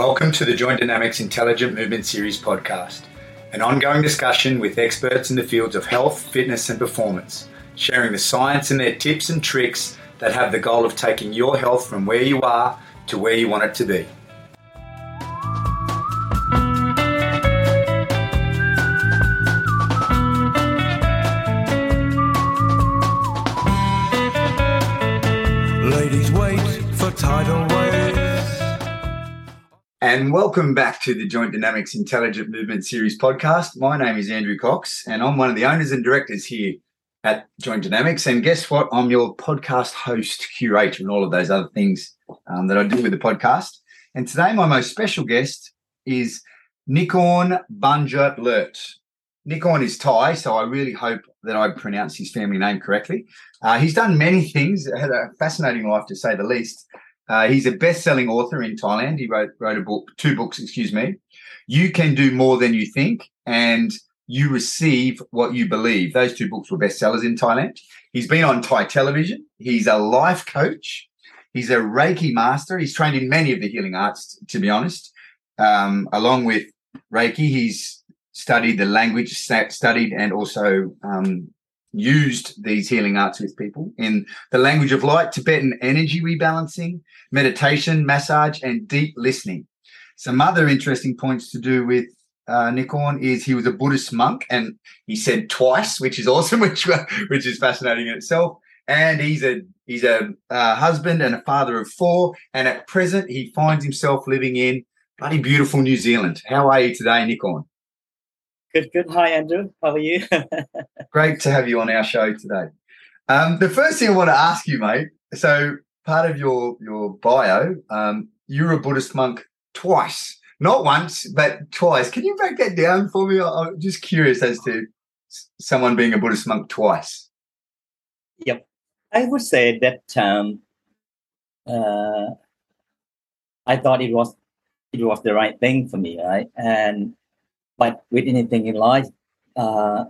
Welcome to the Joint Dynamics Intelligent Movement Series podcast, an ongoing discussion with experts in the fields of health, fitness, and performance, sharing the science and their tips and tricks that have the goal of taking your health from where you are to where you want it to be. And welcome back to the Joint Dynamics Intelligent Movement Series podcast. My name is Andrew Cox, and I'm one of the owners and directors here at Joint Dynamics. And guess what? I'm your podcast host, curator, and all of those other things um, that I do with the podcast. And today, my most special guest is Nikorn Banjert Lert. Nikorn is Thai, so I really hope that I pronounce his family name correctly. Uh, he's done many things, had a fascinating life to say the least. Uh, he's a best-selling author in Thailand. He wrote wrote a book, two books, excuse me. You can do more than you think, and you receive what you believe. Those two books were bestsellers in Thailand. He's been on Thai television. He's a life coach. He's a Reiki master. He's trained in many of the healing arts, to be honest. Um, along with Reiki, he's studied the language, studied and also um, used these healing arts with people in the language of light, Tibetan energy rebalancing, meditation, massage, and deep listening. Some other interesting points to do with uh, is he was a Buddhist monk, and he said twice, which is awesome, which which is fascinating in itself. And he's a he's a uh, husband and a father of four, and at present he finds himself living in bloody beautiful New Zealand. How are you today, Nikorn? Good, good. Hi, Andrew. How are you? Great to have you on our show today. Um, the first thing I want to ask you, mate. So, part of your your bio, um, you're a Buddhist monk twice, not once, but twice. Can you break that down for me? I'm just curious as to someone being a Buddhist monk twice. yep. I would say that um, uh, I thought it was it was the right thing for me, right? And but with anything in life, uh,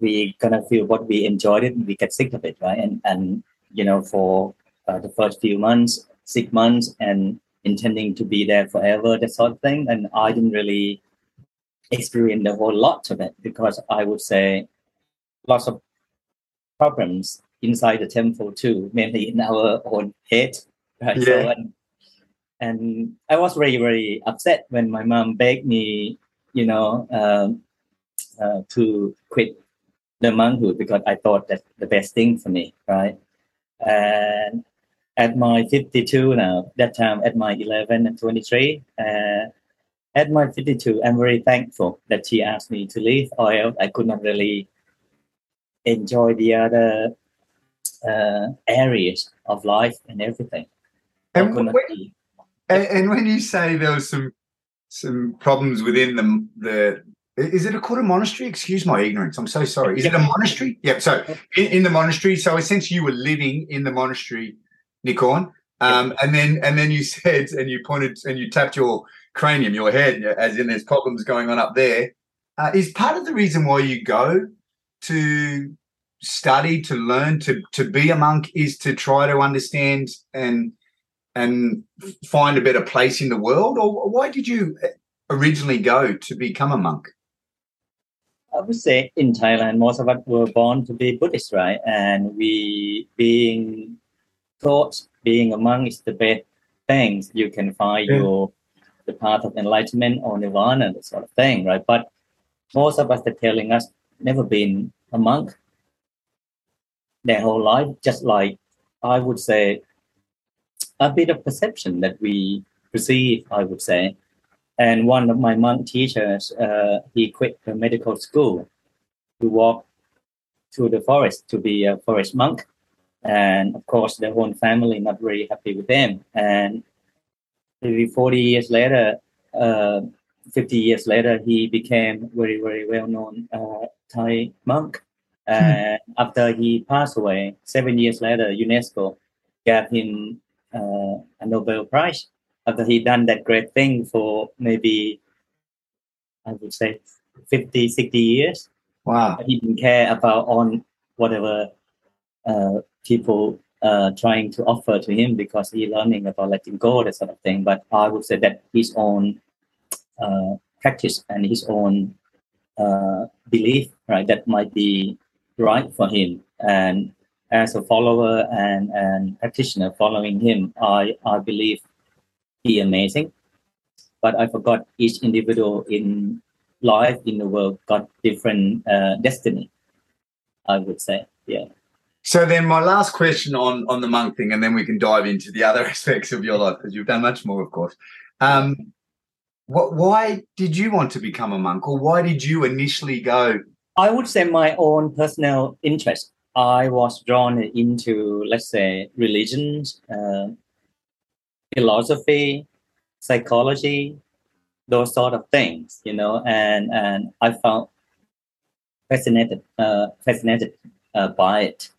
we kind of feel what we enjoyed it, we get sick of it, right? And and you know, for uh, the first few months, six months, and intending to be there forever, that sort of thing. And I didn't really experience a whole lot of it because I would say lots of problems inside the temple too, mainly in our own head. Right. So, Yeah. and, and I was very, very upset when my mom begged me, you know, um, uh, to quit the monkhood because I thought that's the best thing for me, right? And at my 52 now, that time at my 11 and 23, uh, at my 52, I'm very thankful that she asked me to leave, or else I could not really enjoy the other uh, areas of life and everything. And could when- be- And, and when you say there was some some problems within the the is it a called a monastery? Excuse my ignorance. I'm so sorry. Is it a monastery? Yep. So in, in the monastery, so essentially you were living in the monastery, Nikorn. Um, and then and then you said and you pointed and you tapped your cranium, your head, as in there's problems going on up there. Uh, is part of the reason why you go to study, to learn, to to be a monk is to try to understand and and find a better place in the world, or why did you originally go to become a monk? I would say in Thailand, most of us were born to be Buddhist, right? And we being taught being a monk is the best things you can find Yeah. your the path of enlightenment or nirvana, that sort of thing, right? But most of us are telling us never been a monk their whole life, just like I would say a bit of perception that we perceive, I would say. And one of my monk teachers, uh, he quit the medical school to walk to the forest to be a forest monk. And of course, the whole family not very happy with them. And maybe 40 years later, uh, 50 years later, he became very, very well known uh, Thai monk. And after he passed away, seven years later, UNESCO gave him uh, a Nobel Prize after he done that great thing for maybe I would say 50, 60 years. Wow. He didn't care about on whatever uh, people uh, trying to offer to him because he learning about letting go, that sort of thing. But I would say that his own uh, practice and his own uh, belief, right, that might be right for him. And as a follower and, and practitioner following him, I, I believe he amazing. But I forgot each individual in life in the world got different uh, destiny. I would say, yeah. So then, my last question on on the monk thing, and then we can dive into the other aspects of your life because you've done much more, of course. Um, what? Why did you want to become a monk, or why did you initially go? I would say my own personal interest. I was drawn into, let's say, religions, uh, philosophy, psychology, those sort of things, you know, and and I found fascinated uh, fascinated uh, by it.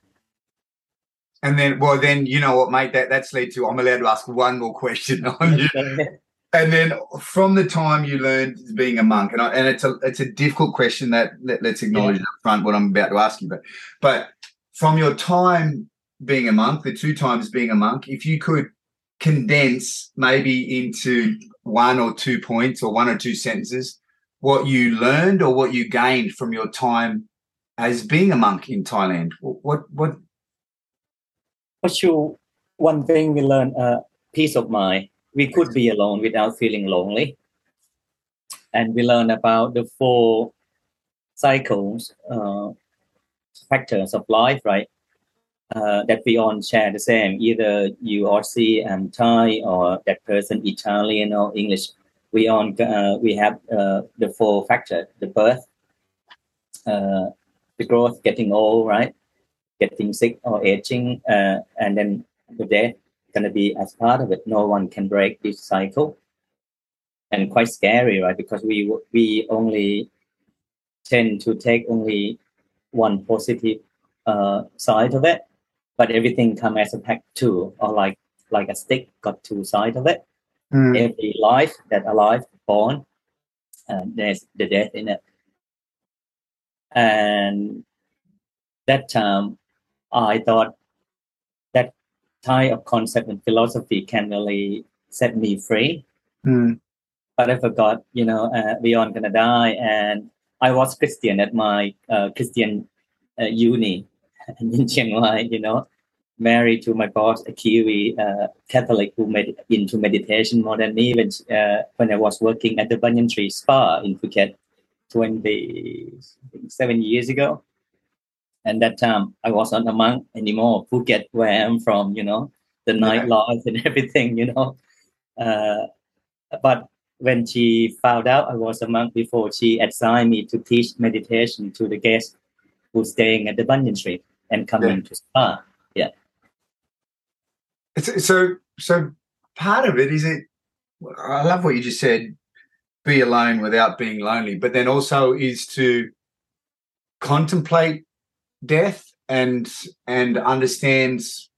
And then, well, then you know what, mate. That that's led to I'm allowed to ask one more question on you. and then, from the time you learned being a monk, and I, and it's a it's a difficult question that let, us acknowledge yeah. up front what I'm about to ask you, but but from your time being a monk, the two times being a monk, if you could condense maybe into one or two points or one or two sentences what you learned or what you gained from your time as being a monk in Thailand? What what? For sure, one thing we learned: uh, peace of mind. We could be alone without feeling lonely, and we learn about the four cycles, uh, factors of life, right? uh, that we all share the same. Either you or see and Thai or that person Italian or English. We all uh, we have uh, the four factor: the birth, uh, the growth, getting old, right, getting sick or aging, uh, and then the death gonna be as part of it. No one can break this cycle, and quite scary, right? Because we we only tend to take only one positive uh, side of it but everything come as a pack too, or like like a stick got two sides of it. Mm. Every life that alive born, and there's the death in it. And that time, I thought that type of concept and philosophy can really set me free. Mm. But I forgot, you know, uh, we aren't gonna die, and I was Christian at my uh, Christian uh, uni in Chiang Mai, you know, married to my boss, a Kiwi uh, Catholic who made into meditation more than me when, uh, when I was working at the Banyan Tree Spa in Phuket 27 years ago. And that time I was not a monk anymore. Phuket, where I'm from, you know, the nightlife and everything, you know. Uh, but when she found out I was a monk before, she assigned me to teach meditation to the guests who staying at the Banyan Tree and coming yeah. to spa. Yeah. It's, so, so part of it is it. I love what you just said. Be alone without being lonely, but then also is to contemplate death and and understands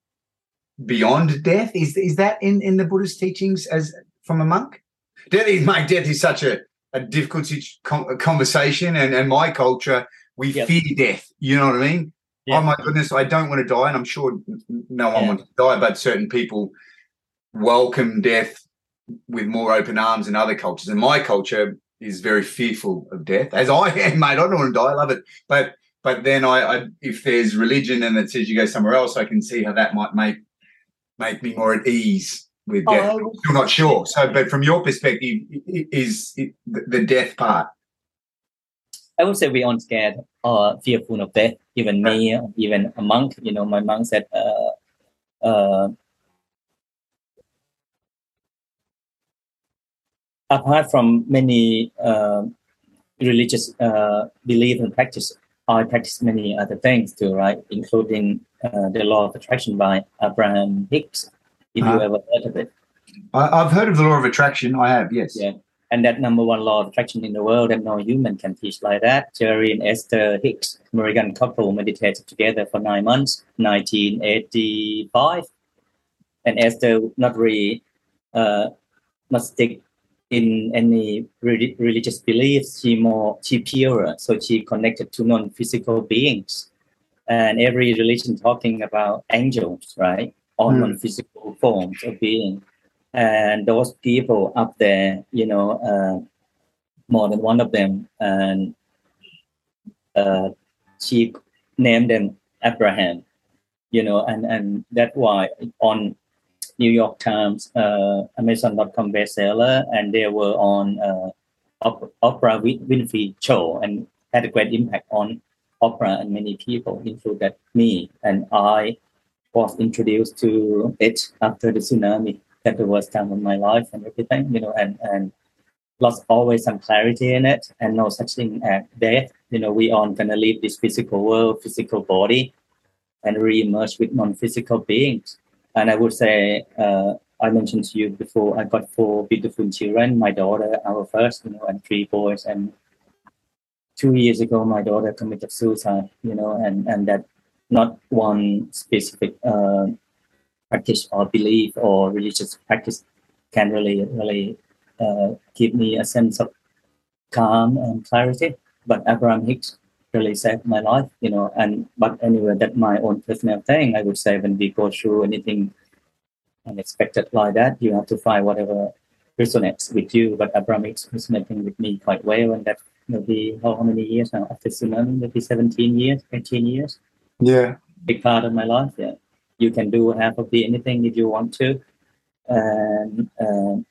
beyond death. Is is that in in the Buddhist teachings as from a monk? Death is my death is such a a difficult conversation, and and my culture we yep. fear death. You know what I mean? Yeah. Oh my goodness, I don't want to die, and I'm sure no one yeah. wants to die, but certain people welcome death with more open arms than other cultures. And my culture is very fearful of death, as I am, mate. I don't want to die. I love it, but but then I, I if there's religion and it says you go somewhere else, I can see how that might make make me more at ease with death. Oh, still not sure. So, but from your perspective, is the death part? I would say we aren't scared or fearful of death. Even me, even a monk, you know, my monk said, uh, uh, apart from many uh, religious uh, belief and practice, I practice many other things too, right? Including uh, the law of attraction by Abraham Hicks. If you uh-huh. ever heard of it, I, have heard of the law of attraction. I have, yes. Yeah and that number one law of attraction in the world and no human can teach like that. Jerry and Esther Hicks, American couple, meditated together for nine months, 1985. And Esther not really uh, not stick in any re- religious beliefs. She more she pure, so she connected to non-physical beings. and every religion talking about angels, right, on Mm. non-physical forms of being, and those people up there, you know, uh, more than one of them, and uh, she named them Abraham, you know, and and that's why on New York Times, uh, Amazon.com bestseller, and they were on uh, Oprah Winfrey show and had a great impact on Oprah and many people, including me. And I was introduced to it after the tsunami, at the worst time of my life and everything, you know, and and lots always some clarity in it, and no such thing as death. You know, we aren't gonna leave this physical world, physical body, and re-emerge with non-physical beings. And I would say, uh, I mentioned to you before, I got four beautiful children. My daughter, our first, you know, and three boys. And two years ago, my daughter committed suicide. You know, and and that not one specific uh, practice or belief or religious practice can really really uh, give me a sense of calm and clarity. But Abraham Hicks really saved my life, you know. And but anyway, that's my own personal thing. I would say when we go through anything unexpected like that, you have to find whatever resonates with you. But Abraham Hicks resonating with me quite well, and that maybe how many years now after tsunami? Maybe seventeen years, eighteen years. Yeah. Big part of my life. Yeah, you can do half of the anything if you want to, and um,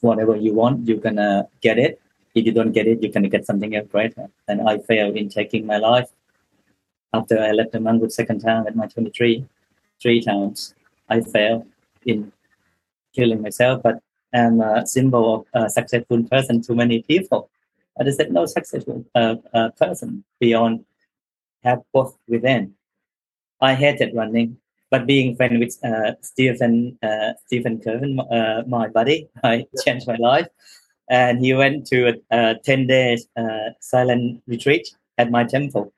whatever you want, you're gonna get it if you don't get it, going to get something else right And I failed in taking my life after I left the mongoose second time at my 23, three times. I failed in killing myself, but I'm a symbol of a successful person to many people. I just said no successful uh, uh, person beyond have both within. I hated running, but being friend with uh, Stephen uh, Stephen Kerwin, uh, my buddy, I changed my life. And he went to a, a 10 days uh, silent retreat at my temple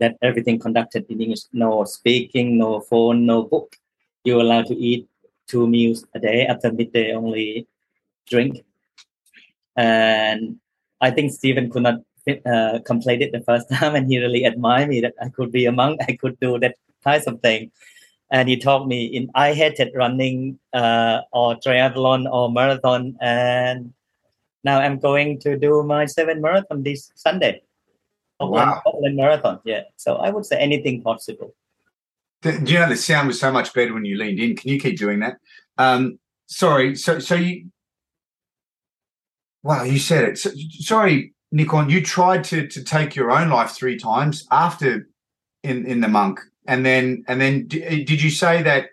that everything conducted in english. No speaking no phone no book. You're allowed to eat two meals a day after midday only drink. And i think stephen could not uh, complete it the first time and he really admired me that i could be a monk i could do that types of thing and he told me in I hated running uh, or triathlon or marathon, and now I'm going to do my seventh marathon this Sunday. Wow. Portland marathon, yeah. So I would say anything possible. Do you know the sound was so much better when you leaned in? Can you keep doing that? Um, sorry. So, so you. Wow, you said it. So, sorry, Nikorn. You tried to to take your own life three times after in in the monk, and then and then did you say that?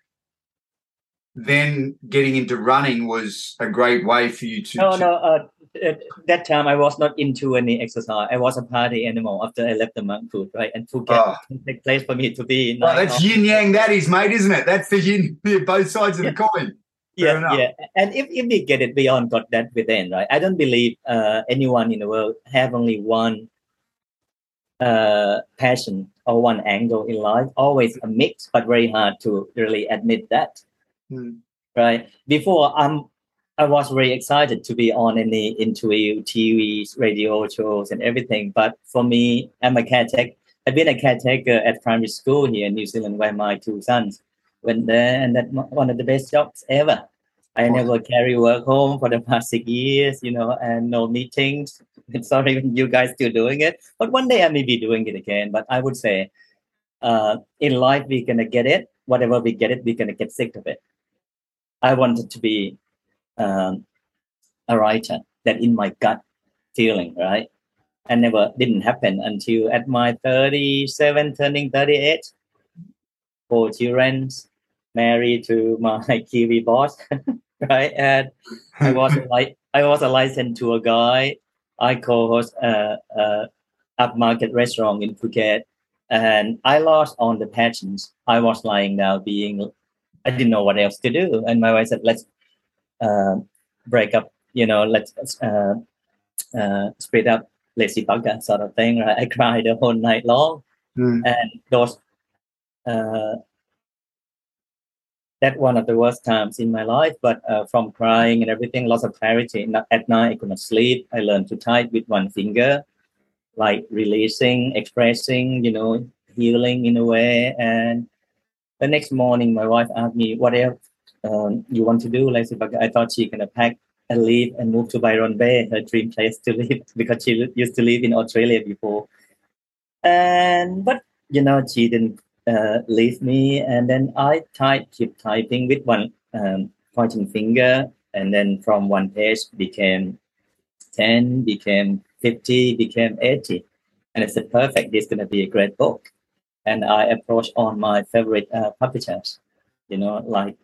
Then getting into running was a great way for you to. No, to- no. Uh, at that time, I was not into any exercise. I was a party animal after I left the monkhood, right? And Phuket, Oh. perfect place for me to be. in Well, that's yin yang. That is, mate, isn't it? That's the yin. Both sides of the coin. Yeah, yeah. And if, if we get it beyond got that within, right? I don't believe uh, anyone in the world have only one uh, passion or one angle in life. Always a mix, but very hard to really admit that, Hmm. right? Before I'm, I was very excited to be on any interview, TVs, radio shows, and everything. But for me, I'm a caretaker. I've been a caretaker at primary school here in New Zealand, where my two sons went there, and that one of the best jobs ever. I never carry work home for the past six years, you know, and no meetings. Sorry, you guys still doing it, but one day I may be doing it again. But I would say, uh, in life we're gonna get it. Whatever we get it, we're gonna get sick of it. I wanted to be um, a writer. That in my gut feeling, right? And never didn't happen until at my 37, turning 38. Four children, married to my Kiwi boss, right? And I was like, I was a licensed tour guide. I co-host a, a upmarket restaurant in Phuket, and I lost on the passions. I was lying down, being, I didn't know what else to do, and my wife said, "Let's uh, break up. You know, let's uh, uh, split up, lazy bugger sort of thing." Right? I cried the whole night long, Hmm. and those. Uh, that one of the worst times in my life, but uh, from crying and everything, lots of clarity. At night, I could not sleep. I learned to type with one finger, like releasing, expressing, you know, healing in a way. And the next morning, my wife asked me, "What else um, you want to do?" Like, I thought she gonna pack and leave and move to Byron Bay, her dream place to live, because she used to live in Australia before. And but you know, she didn't uh, leave me, and then I type, keep typing with one um, pointing finger, and then from one page became ten, became fifty, became eighty, and I said, "Perfect, this is gonna be a great book." And I approached on my favorite uh, publishers, you know, like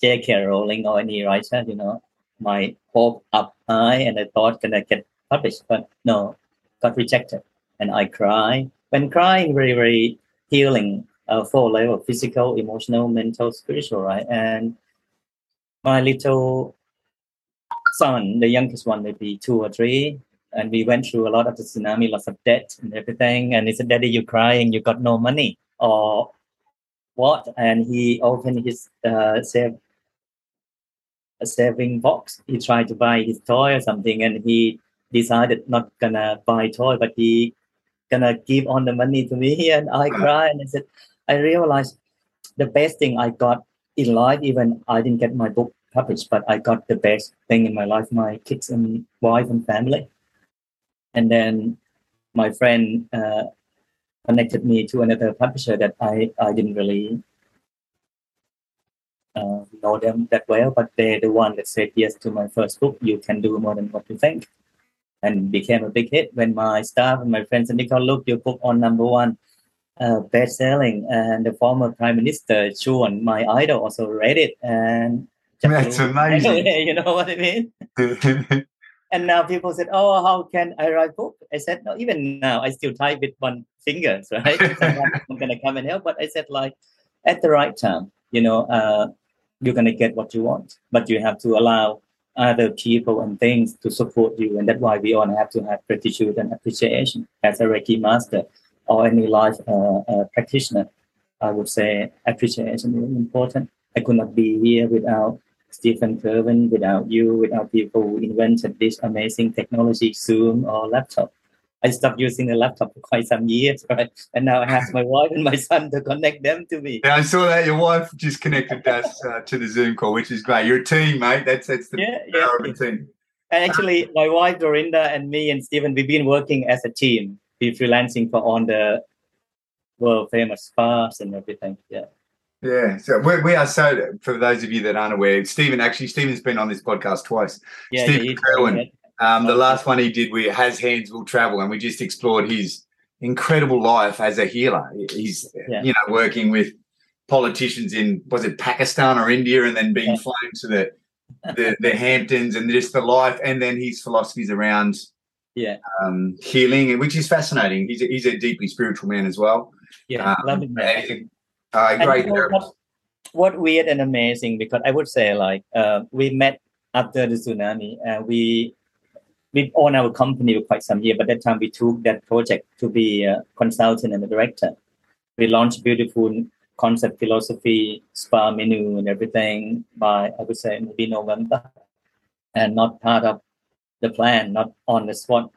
J.K. Rowling or any writer, you know, my hope up high and I thought can I get published, but no, got rejected. And I cry. When crying, very, very healing uh, for level physical, emotional, mental, spiritual, right? And my little son, the youngest one, maybe two or three, and we went through a lot of the tsunami, lots of debt and everything. And he said, Daddy, you're crying, you got no money. Or what? And he opened his uh, save a saving box. He tried to buy his toy or something, and he decided not gonna buy toy, but he gonna give on the money to me. And I cry and I said, I realized the best thing I got in life, even I didn't get my book published, but I got the best thing in my life, my kids and wife and family. And then my friend uh, connected me to another publisher that I, I didn't really uh, know them that well, but they're the one that said yes to my first book. You can do more than what you think, and became a big hit. When my staff and my friends and Nicole look your book on number one, uh, best selling, and the former prime minister Chuan, my idol, also read it, and that's amazing. you know what I mean? and now people said, "Oh, how can I write book?" I said, "No, even now I still type with one finger, right? I'm gonna come and help." But I said, like, at the right time, you know, uh, you're going to get what you want. But you have to allow other people and things to support you. And that's why we all have to have gratitude and appreciation as a Reiki master or any life uh, uh, practitioner. I would say appreciation is important. I could not be here without Stephen Kerwin, without you, without people who invented this amazing technology, Zoom or laptop. I stopped using the laptop for quite some years, right? And now I have my wife and my son to connect them to me. Yeah, I saw that your wife just connected us uh, to the Zoom call, which is great. You're a team, mate. That's that's the yeah, power yeah. of a team. And actually, my wife Dorinda and me and Stephen, we've been working as a team. We're freelancing for on the world famous spas and everything. Yeah. Yeah, so we, we are so. For those of you that aren't aware, Stephen actually Stephen's been on this podcast twice. Yeah, Stephen yeah, Kerwin. Um, the last one he did, we has hands will travel, and we just explored his incredible life as a healer. He's Yeah. you know working with politicians in was it Pakistan or India, and then being Yeah. flown to the, the the Hamptons, and just the life, and then his philosophies around Yeah. um, healing, which is fascinating. He's a, he's a deeply spiritual man as well. Yeah, Um, man. uh, great. what, what weird and amazing because I would say like uh, we met after the tsunami and we we own our company for quite some year, but that time we took that project to be a consultant and a director. We launched beautiful concept philosophy, spa menu and everything by I would say maybe November. And not part of the plan, not on the spot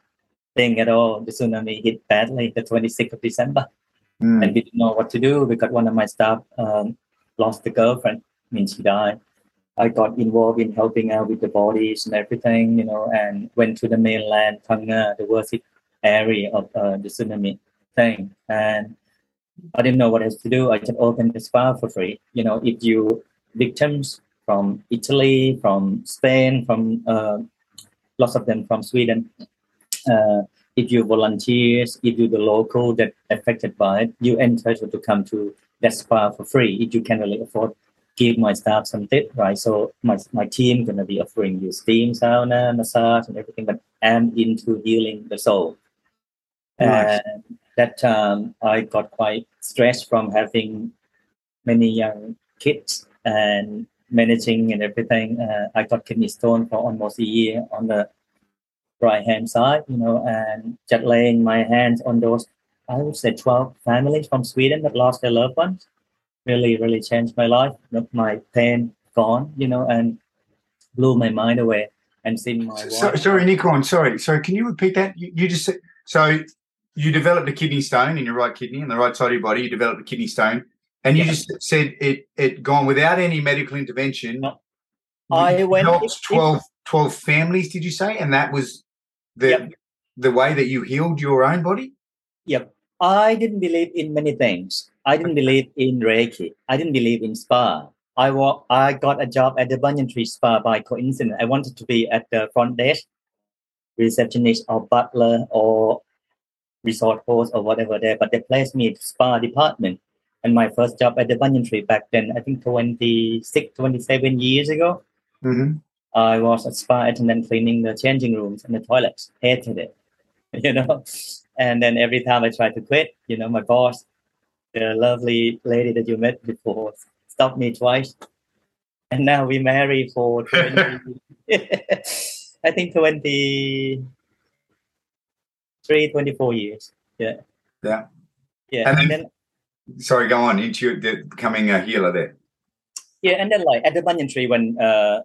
thing at all. The tsunami hit badly the 26th of December Mm. and we didn't know what to do because one of my staff um, lost the girlfriend, means she died. I got involved in helping out with the bodies and everything, you know, and went to the mainland, Phang Nga, the worst area of uh, the tsunami thing. And I didn't know what else to do. I just opened the spa for free. You know, if you victims from Italy, from Spain, from uh, lots of them from Sweden, uh, if you volunteers, if you the local that affected by it, you entitled to come to that spa for free if you can really afford. Give my staff some tip, right? So my my team gonna be offering you steam sauna, massage, and everything. But I'm into healing the soul. Nice. And that time I got quite stressed from having many young kids and managing and everything. Uh, I got kidney stone for almost a year on the right hand side, you know, and just laying my hands on those, I would say 12 families from Sweden that lost their loved ones really, really changed my life. My pain gone, you know, and blew my mind away. And seeing my So, sorry, Nico, I'm sorry. Sorry, can you repeat that? You, you just said so. you developed a kidney stone in your right kidney, on the right side of your body. You developed a kidney stone, and you Yeah. just said it it gone without any medical intervention. No. I went- helped if- if- 12, 12 families. Did you say? And that was the Yep. the way that you healed your own body. Yep. I didn't believe in many things. I didn't believe in Reiki. I didn't believe in spa. I wa- I got a job at the Banyan Tree Spa by coincidence. I wanted to be at the front desk, receptionist or butler or resort host or whatever there, but they placed me in spa department. And my first job at the Banyan Tree back then, I think 26, 27 years ago, Mm-hmm. I was a spa attendant cleaning the changing rooms and the toilets. Hated it, you know. And then every time I tried to quit, you know, my boss, the lovely lady that you met before, stopped me twice. And now we married for 20, I think 23, 24 years. Yeah. Yeah. Yeah. And And then- then Sorry, go on into the, becoming a healer there. Yeah, and then like at the banyan tree when uh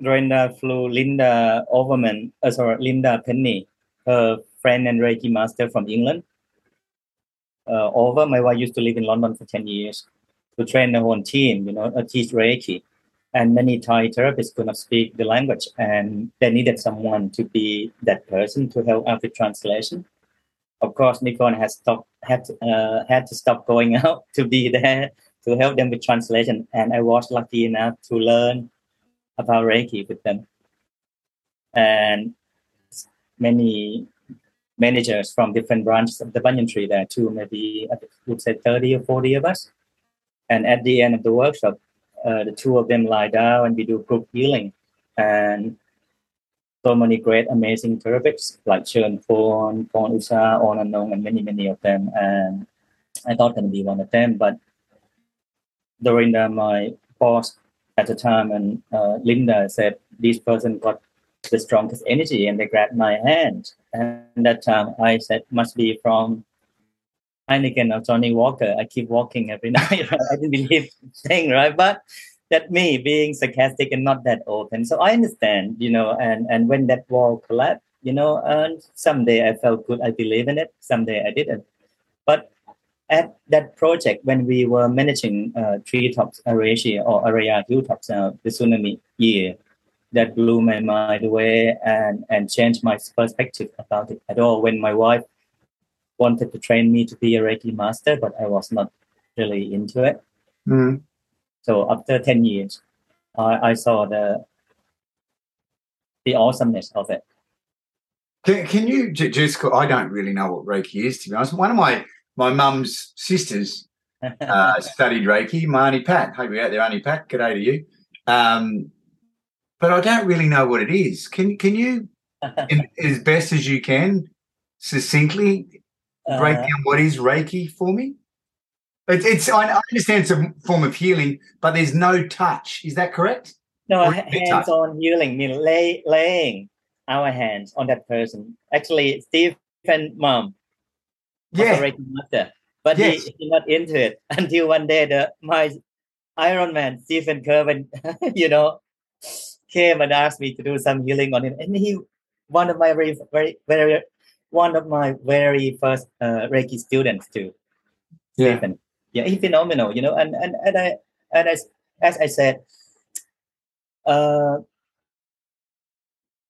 Brenda flew Linda Overman, uh, sorry, Linda Penny, her friend and Reiki master from England, uh, over. My wife used to live in London for 10 years to train the whole team, you know, teach Reiki. And many Thai therapists could not speak the language, and they needed someone to be that person to help out with translation. Of course, Nikorn has stopped, had uh, had to stop going out to be there to help them with translation. And I was lucky enough to learn about Reiki with them. And many managers from different branches of the banyan tree there too, maybe I would say 30 or 40 of us. And at the end of the workshop, uh, the two of them lie down and we do group healing. And so many great, amazing therapists like Chern Phon, Phon Usha, On and On, and many, many of them. And I thought going to be one of them, but during the, my boss at the time and uh, Linda said this person got the strongest energy and they grabbed my hand. And that time I said must be from Heineken or Johnnie Walker. I keep walking every night. I didn't believe thing, right? But that me being sarcastic and not that open. So I understand, you know, and, and when that wall collapsed, you know, and someday I felt good, I believe in it, someday I didn't. But at that project when we were managing uh, treetops area or area hilltops, uh, the tsunami year, that blew my mind away and and changed my perspective about it at all. When my wife wanted to train me to be a Reiki master, but I was not really into it. Mm. So after ten years, I, I saw the the awesomeness of it. Can, can you, just? I don't really know what Reiki is, to be honest. One of my my mum's sisters uh, studied Reiki, my Auntie Pat. Hope you're out there, Auntie Pat. Good day to you. Um, but I don't really know what it is. Can can you, in, as best as you can, succinctly break Uh, down what is Reiki for me? It's, it's I understand it's a form of healing, but there's no touch. Is that correct? No, Or ha- bit touch. hands-on healing mean lay, laying our hands on that person. Actually, Stephen mom Yeah. Reiki master, but Yes. he, he not into it until one day the my Iron Man Stephen Kerwin, you know, came and asked me to do some healing on him, and he one of my very very very one of my very first uh, Reiki students too. Yeah. Stephen. Yeah, he's phenomenal, you know, and and and I and as as I said, uh,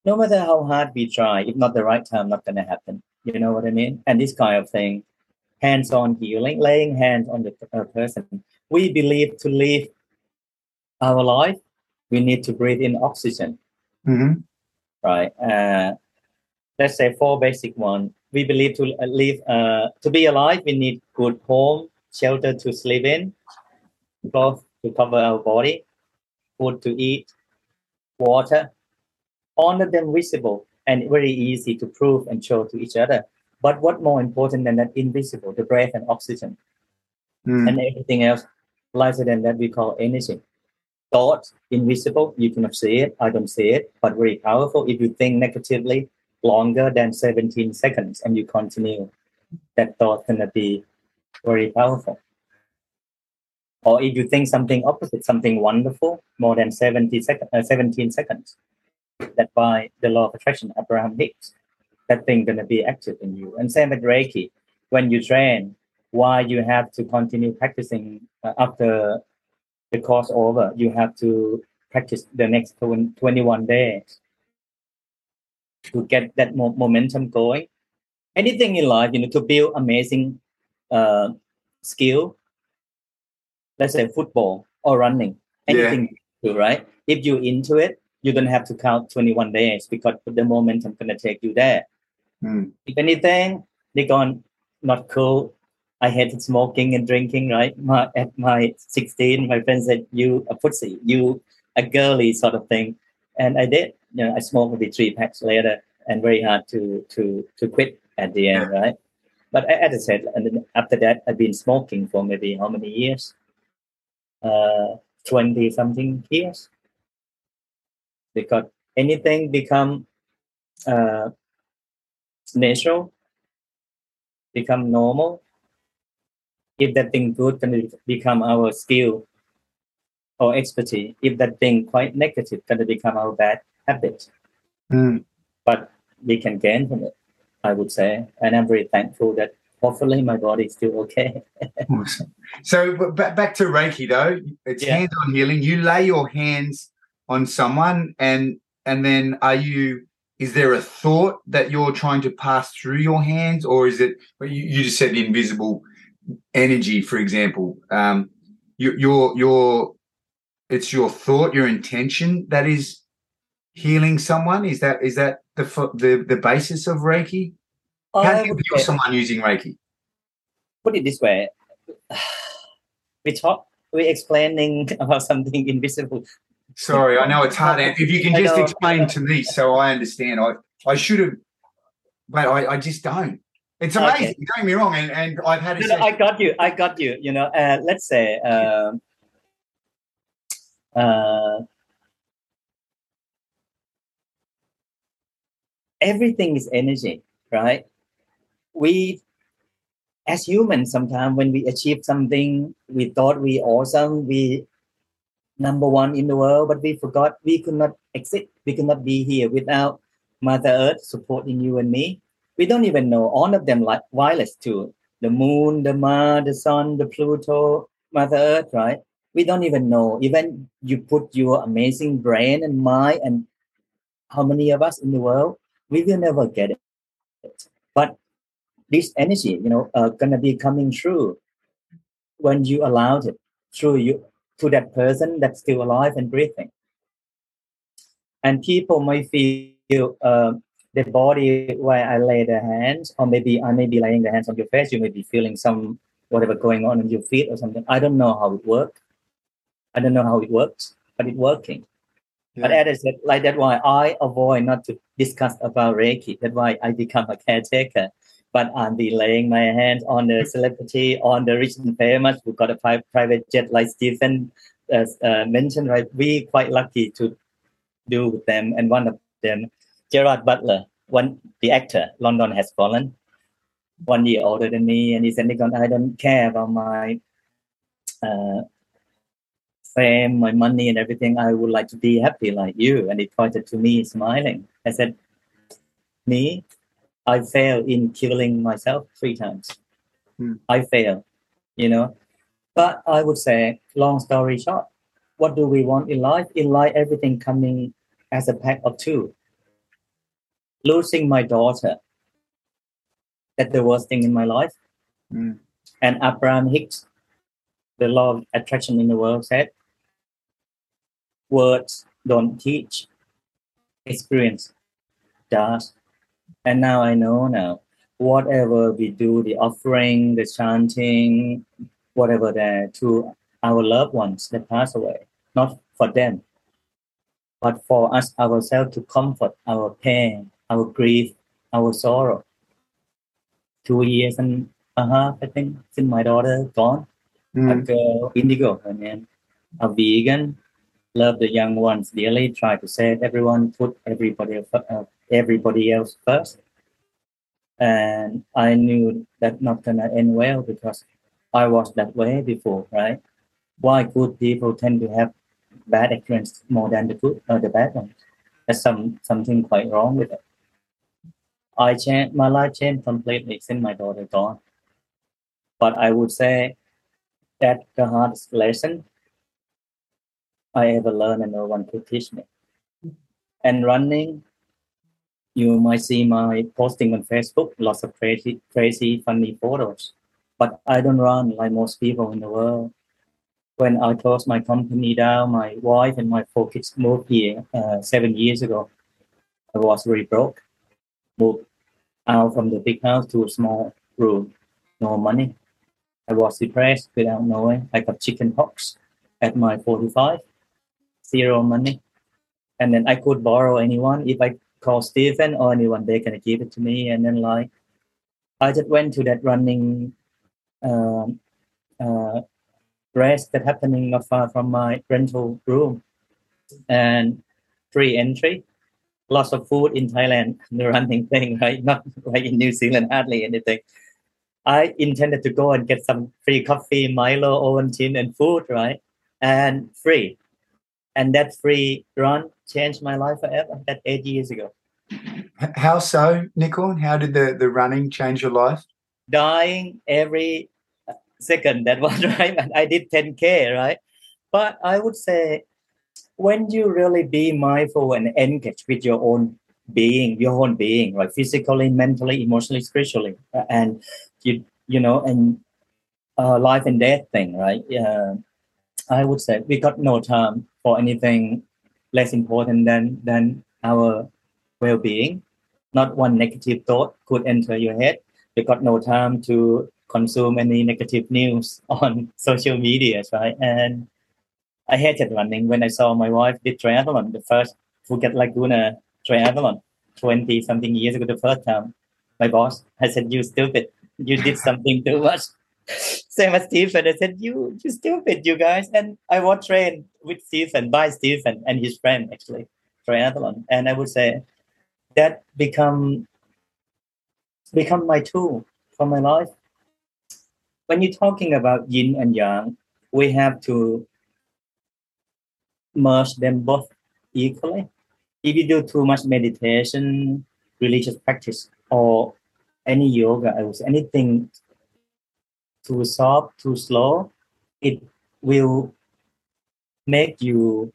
no matter how hard we try, if not the right time, not gonna happen. You know what I mean? And this kind of thing, hands-on healing, laying hands on the uh, person. We believe to live our life, we need to breathe in oxygen hmm right? Uh, let's say four basic one. We believe to live, uh, to be alive, we need good home, shelter to sleep in, clothes to cover our body, food to eat, water. All of them visible and very easy to prove and show to each other. But what more important than that invisible, the breath and oxygen Mm. and everything else lighter than that we call energy. Thought, invisible, you cannot see it, I don't see it, but very powerful. If you think negatively longer than 17 seconds and you continue, that thought gonna be very powerful. Or if you think something opposite, something wonderful, more than 70 sec- uh, 17 seconds, that by the law of attraction, Abraham Hicks, that thing gonna be active in you. And same with Reiki. when you train, why you have to continue practicing uh, after the course over? You have to practice the next 21 days to get that mo- momentum going. Anything in life, you know, to build amazing uh, skill, let's say football or running, anything you do, right? If you're into it, you don't have to count 21 days because the momentum gonna take you there. Mm. If anything, they gone not cool. I hated smoking and drinking, right? My, at my 16, my friend said, you a pussy, you a girly sort of thing. And I did, you know, I smoked maybe three packs later and very hard to, to, to quit at the end, right? But as I said, and then after that, I've been smoking for maybe how many years? Uh, 20 something years. Because anything become uh, natural, become normal. If that thing good can become our skill or expertise. If that thing quite negative, can become our bad habit. Mm. But we can gain from it, I would say. And I'm very thankful that hopefully my body is still okay. Awesome. So but back to Reiki though, it's Yeah. hands-on healing. You lay your hands on someone, and and then are you? Is there a thought that you're trying to pass through your hands, or is it? You, you just said the invisible energy, for example. Um, you, your your it's your thought, your intention that is healing someone. Is that is that the the the basis of Reiki? How I do you heal someone using Reiki? put it this way we talk we're explaining about something invisible Sorry, I know it's hard. If you can just explain to me so I understand. I, I should have, but I, I just don't. It's Okay. amazing. Don't get me wrong. And, and I've had a no, no, i got you i got you you know uh, let's say um, uh, everything is energy right we as humans sometimes when we achieve something we thought we awesome we number one in the world but we forgot we could not exist we could not be here without mother earth supporting you and me we don't even know. All of them like wireless too. The moon the mars the sun the pluto mother earth right? We don't even know. Even you put your amazing brain and mind and how many of us in the world we will never get it. But this energy you know uh, gonna be coming through when you allowed it through you to that person that's still alive and breathing. And people might feel uh, the body where I lay the hands, or maybe I may be laying the hands on your face. You may be feeling some whatever going on in your feet or something. I don't know how it works. I don't know how it works, but it's working. But Yeah. as I said, like that why I avoid not to discuss about Reiki. That's why I become a caretaker. But I'll be laying my hands on the celebrity, on the rich and famous who got a pri- private jet like Stephen uh, uh, mentioned, right? We quite lucky to do with them. And one of them, Gerard Butler, one the actor, London has fallen, one year older than me, and he said, Nikorn, I don't care about my uh, fame, my money, and everything. I would like to be happy like you. And he pointed to me, smiling. I said, Me, I failed in killing myself three times. Hmm. I failed, you know. But I would say, long story short, what do we want in life? In life, everything coming as a pack of two. Losing my daughter, that's the worst thing in my life. Mm. And Abraham Hicks, the law of attraction in the world said, words don't teach, experience does. And now I know now, whatever we do, the offering, the chanting, whatever that to our loved ones that pass away, not for them, but for us ourselves to comfort our pain, our grief, our sorrow. Two years and a half, I think, since my daughter gone. A Mm. girl, Indigo, her name, a vegan, love the young ones dearly, try to save everyone, put everybody uh, everybody else first. And I knew that not gonna end well because I was that way before, right? Why good people tend to have bad experience more than the good or the bad ones? There's some something quite wrong with it. I changed my life changed completely since my daughter gone. But I would say that the hardest lesson I ever learned and no one could teach me. And running, you might see my posting on Facebook, lots of crazy, crazy, funny photos. But I don't run like most people in the world. When I closed my company down, my wife and my four kids moved here uh, seven years ago. I was really broke. Moved out from the big house to a small room, no money. I was depressed without knowing. I got chicken pox at my 45, zero money. And then I could borrow anyone. If I call Stephen or anyone, they can give it to me. And then like, I just went to that running um, uh, race that happening not far from my rental room and free entry lots of food in Thailand, the running thing, right? Not like in New Zealand, hardly anything. I intended to go and get some free coffee, Milo, Ovaltine, and food, right? And free. And that free run changed my life forever. That eight years ago. How so, Nicole? How did the, the running change your life? Dying every uh, second. That was right. And I did 10K, right? But I would say when you really be mindful and engage with your own being, your own being, right? Physically, mentally, emotionally, spiritually, and you you know, and uh, life and death thing, right? Yeah, I would say we got no time for anything less important than than our well-being. Not one negative thought could enter your head. We got no time to consume any negative news on social media, right? And I hated running when I saw my wife did triathlon, the first Phuket Laguna triathlon 20 something years ago, the first time. My boss, I said, You stupid. You did something too much. Same as Stephen. I said, You you stupid, you guys. And I was trained with Stephen, by Stephen and his friend actually, triathlon. And I would say that become become my tool for my life. When you're talking about yin and yang, we have to merge them both equally. If you do too much meditation, religious practice, or any yoga, I was anything too soft, too slow, it will make you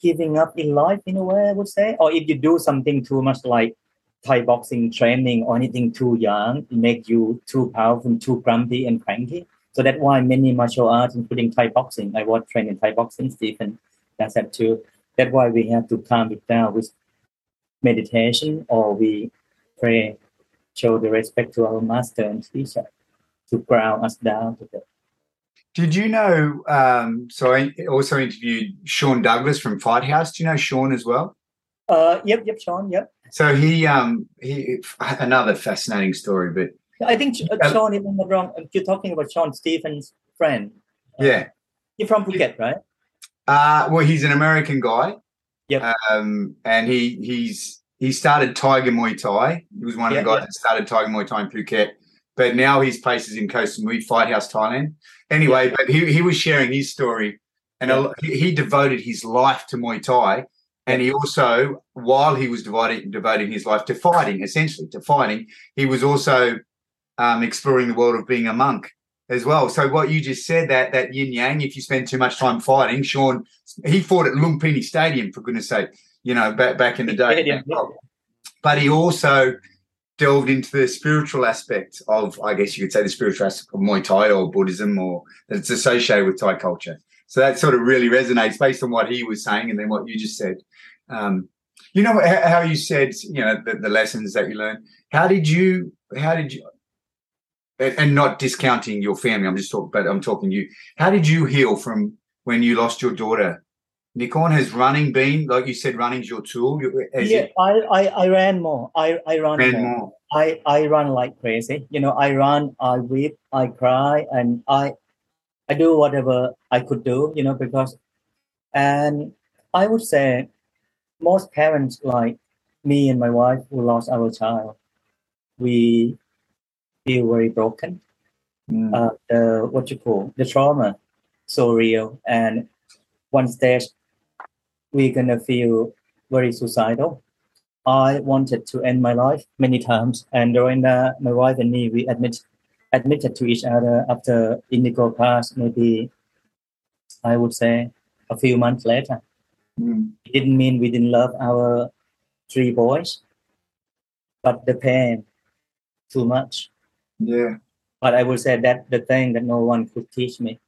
giving up in life in a way, I would say. Or if you do something too much like Thai boxing training or anything too young, it make you too powerful, too grumpy and cranky. So that's why many martial arts, including Thai boxing, I was trained in Thai boxing, Stephen does that too. That's why we have to calm it down with meditation or we pray, show the respect to our master and teacher to ground us down to that. Did you know? Um, so I also interviewed Sean Douglas from Fight House. Do you know Sean as well? Uh, yep, yep, Sean, yep. So he, um, he, another fascinating story, but I think Sean, if I'm not wrong, you're talking about Sean Stephen's friend. Yeah. You're from Phuket, right? Uh, well, he's an American guy. Yep. Um, and he he's he started Tiger Muay Thai. He was one of Yep, the guys yep. that started Tiger Muay Thai in Phuket. But now his place is in Koh Samui Fight House, Thailand. Anyway, but he, he was sharing his story, and a Yeah. he, he devoted his life to Muay Thai, and he also, while he was devoting devoting his life to fighting, essentially to fighting, he was also um, exploring the world of being a monk as well. So what you just said that that yin yang, if you spend too much time fighting, Sean, he fought at Lumpini Stadium for goodness sake, you know, back back in the day. Stadium, yeah. But he also delved into the spiritual aspect of, I guess you could say, the spiritual aspect of Muay Thai or Buddhism, or that's associated with Thai culture. So that sort of really resonates based on what he was saying and then what you just said. Um, you know how how you said, you know, the, the lessons that you learned. How did you? How did you? And and not discounting your family. I'm just talking, but I'm talking you. How did you heal from when you lost your daughter? Nikorn has running been like you said, running's your tool. You- As yeah, it I, I, I ran more. I, I run ran more. more. I, I run like crazy. You know, I run, I weep, I cry, and I I do whatever I could do, you know, because and I would say most parents like me and my wife who lost our child, we feel very broken. Mm. Uh, the what you call the trauma so real and once stage we're gonna feel very suicidal I wanted to end my life many times, and during that, my wife and me we admit admitted to each other after Indigo passed. Maybe I would say a few months later. Mm. It didn't mean we didn't love our three boys, but the pain too much. Yeah. But I would say that the thing that no one could teach me.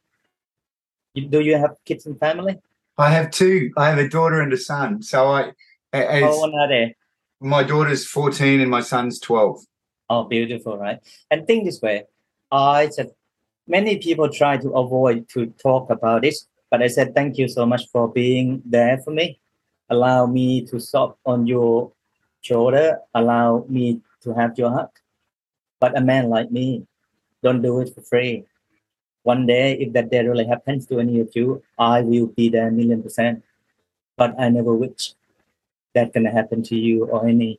Do you have kids and family? I have two. I have a daughter and a son. So I. How old are they? my daughter's 14 and my son's 12. Oh, beautiful, right? And think this way, I said many people try to avoid to talk about this, but I said thank you so much for being there for me. Allow me to stop on your shoulder. Allow me to have your hug. But a man like me, don't do it for free. One day, if that day really happens to any of you, I will be there a million percent. But I never wish that gonna happen to you or any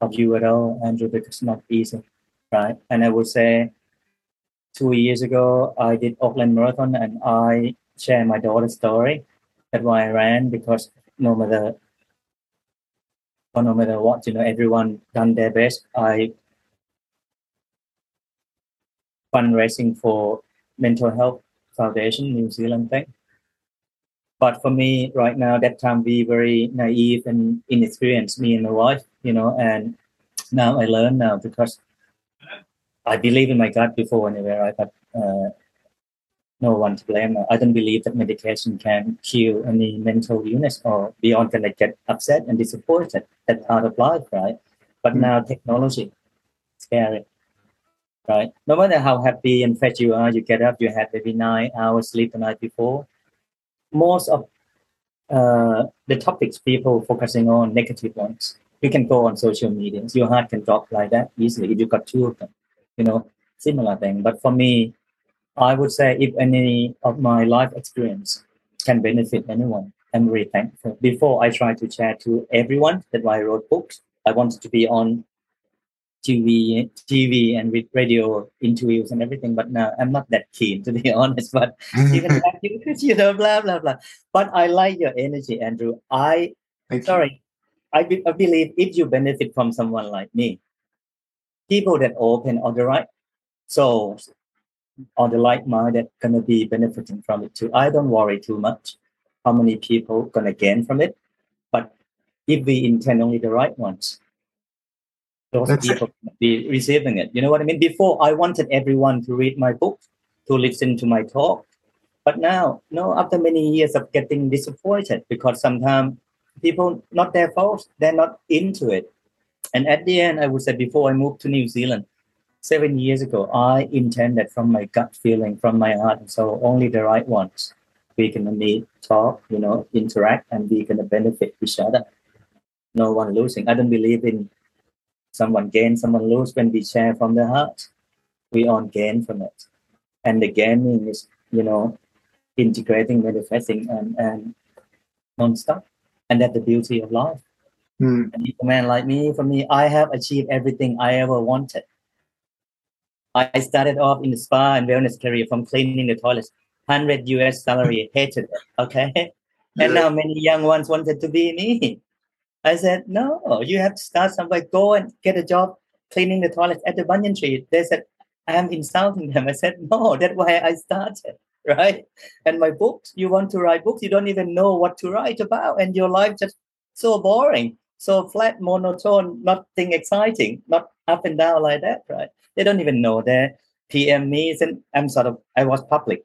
of you at all, Andrew, because it's not easy, right? And I would say two years ago, I did Auckland Marathon and I share my daughter's story. That's why I ran because no matter no matter what, you know, everyone done their best. I fundraising for mental health foundation, New Zealand thing. But for me, right now, that time we very naive and inexperienced, me and my wife, you know, and now I learn now because I believe in my gut before anyway, right? But uh, no one to blame. I don't believe that medication can cure any mental illness or beyond gonna get upset and disappointed. That's part of life, right? But Mm. now technology, scary, right? No matter how happy and fresh you are, you get up, you had maybe nine hours sleep the night before. Most of uh, the topics people focusing on negative ones. You can go on social media. Your heart can drop like that easily if you got two of them. You know, similar thing. But for me, I would say if any of my life experience can benefit anyone, I'm very thankful. Before I try to share to everyone that I wrote books, I wanted to be on TV, TV and with radio interviews and everything. But now I'm not that keen, to be honest. But even like you, you know, blah blah blah. But I like your energy, Andrew. I Thank sorry, I, be, I believe if you benefit from someone like me, people that open or the right souls or the like minded gonna be benefiting from it too. I don't worry too much how many people gonna gain from it, but if we intend only the right ones, those That's people be receiving it. You know what I mean? Before I wanted everyone to read my book, to listen to my talk, but now, no, after many years of getting disappointed because sometimes people not their fault, they're not into it. And at the end, I would say before I moved to New Zealand, seven years ago, I intended from my gut feeling, from my heart, and so only the right ones. We're gonna meet, talk, you know, interact, and we're gonna benefit each other. No one losing. I don't believe in someone gain, someone lose when we share from the heart. We all gain from it. And the gaining is, you know, integrating, manifesting, and, and non-stop. And that's the beauty of life. Mm. And a man like me, for me, I have achieved everything I ever wanted. I started off in the spa and wellness career from cleaning the toilets, 100 US salary, hated it. Okay. And Yeah. now many young ones wanted to be me. I said, no, you have to start somewhere. Go and get a job cleaning the toilets at the banyan tree. They said, I'm insulting them. I said, no, that's why I started. Right. And my books, you want to write books, you don't even know what to write about. And your life just so boring, so flat, monotone, nothing exciting, not up and down like that, right? They don't even know their PM me, and I'm sort of I was public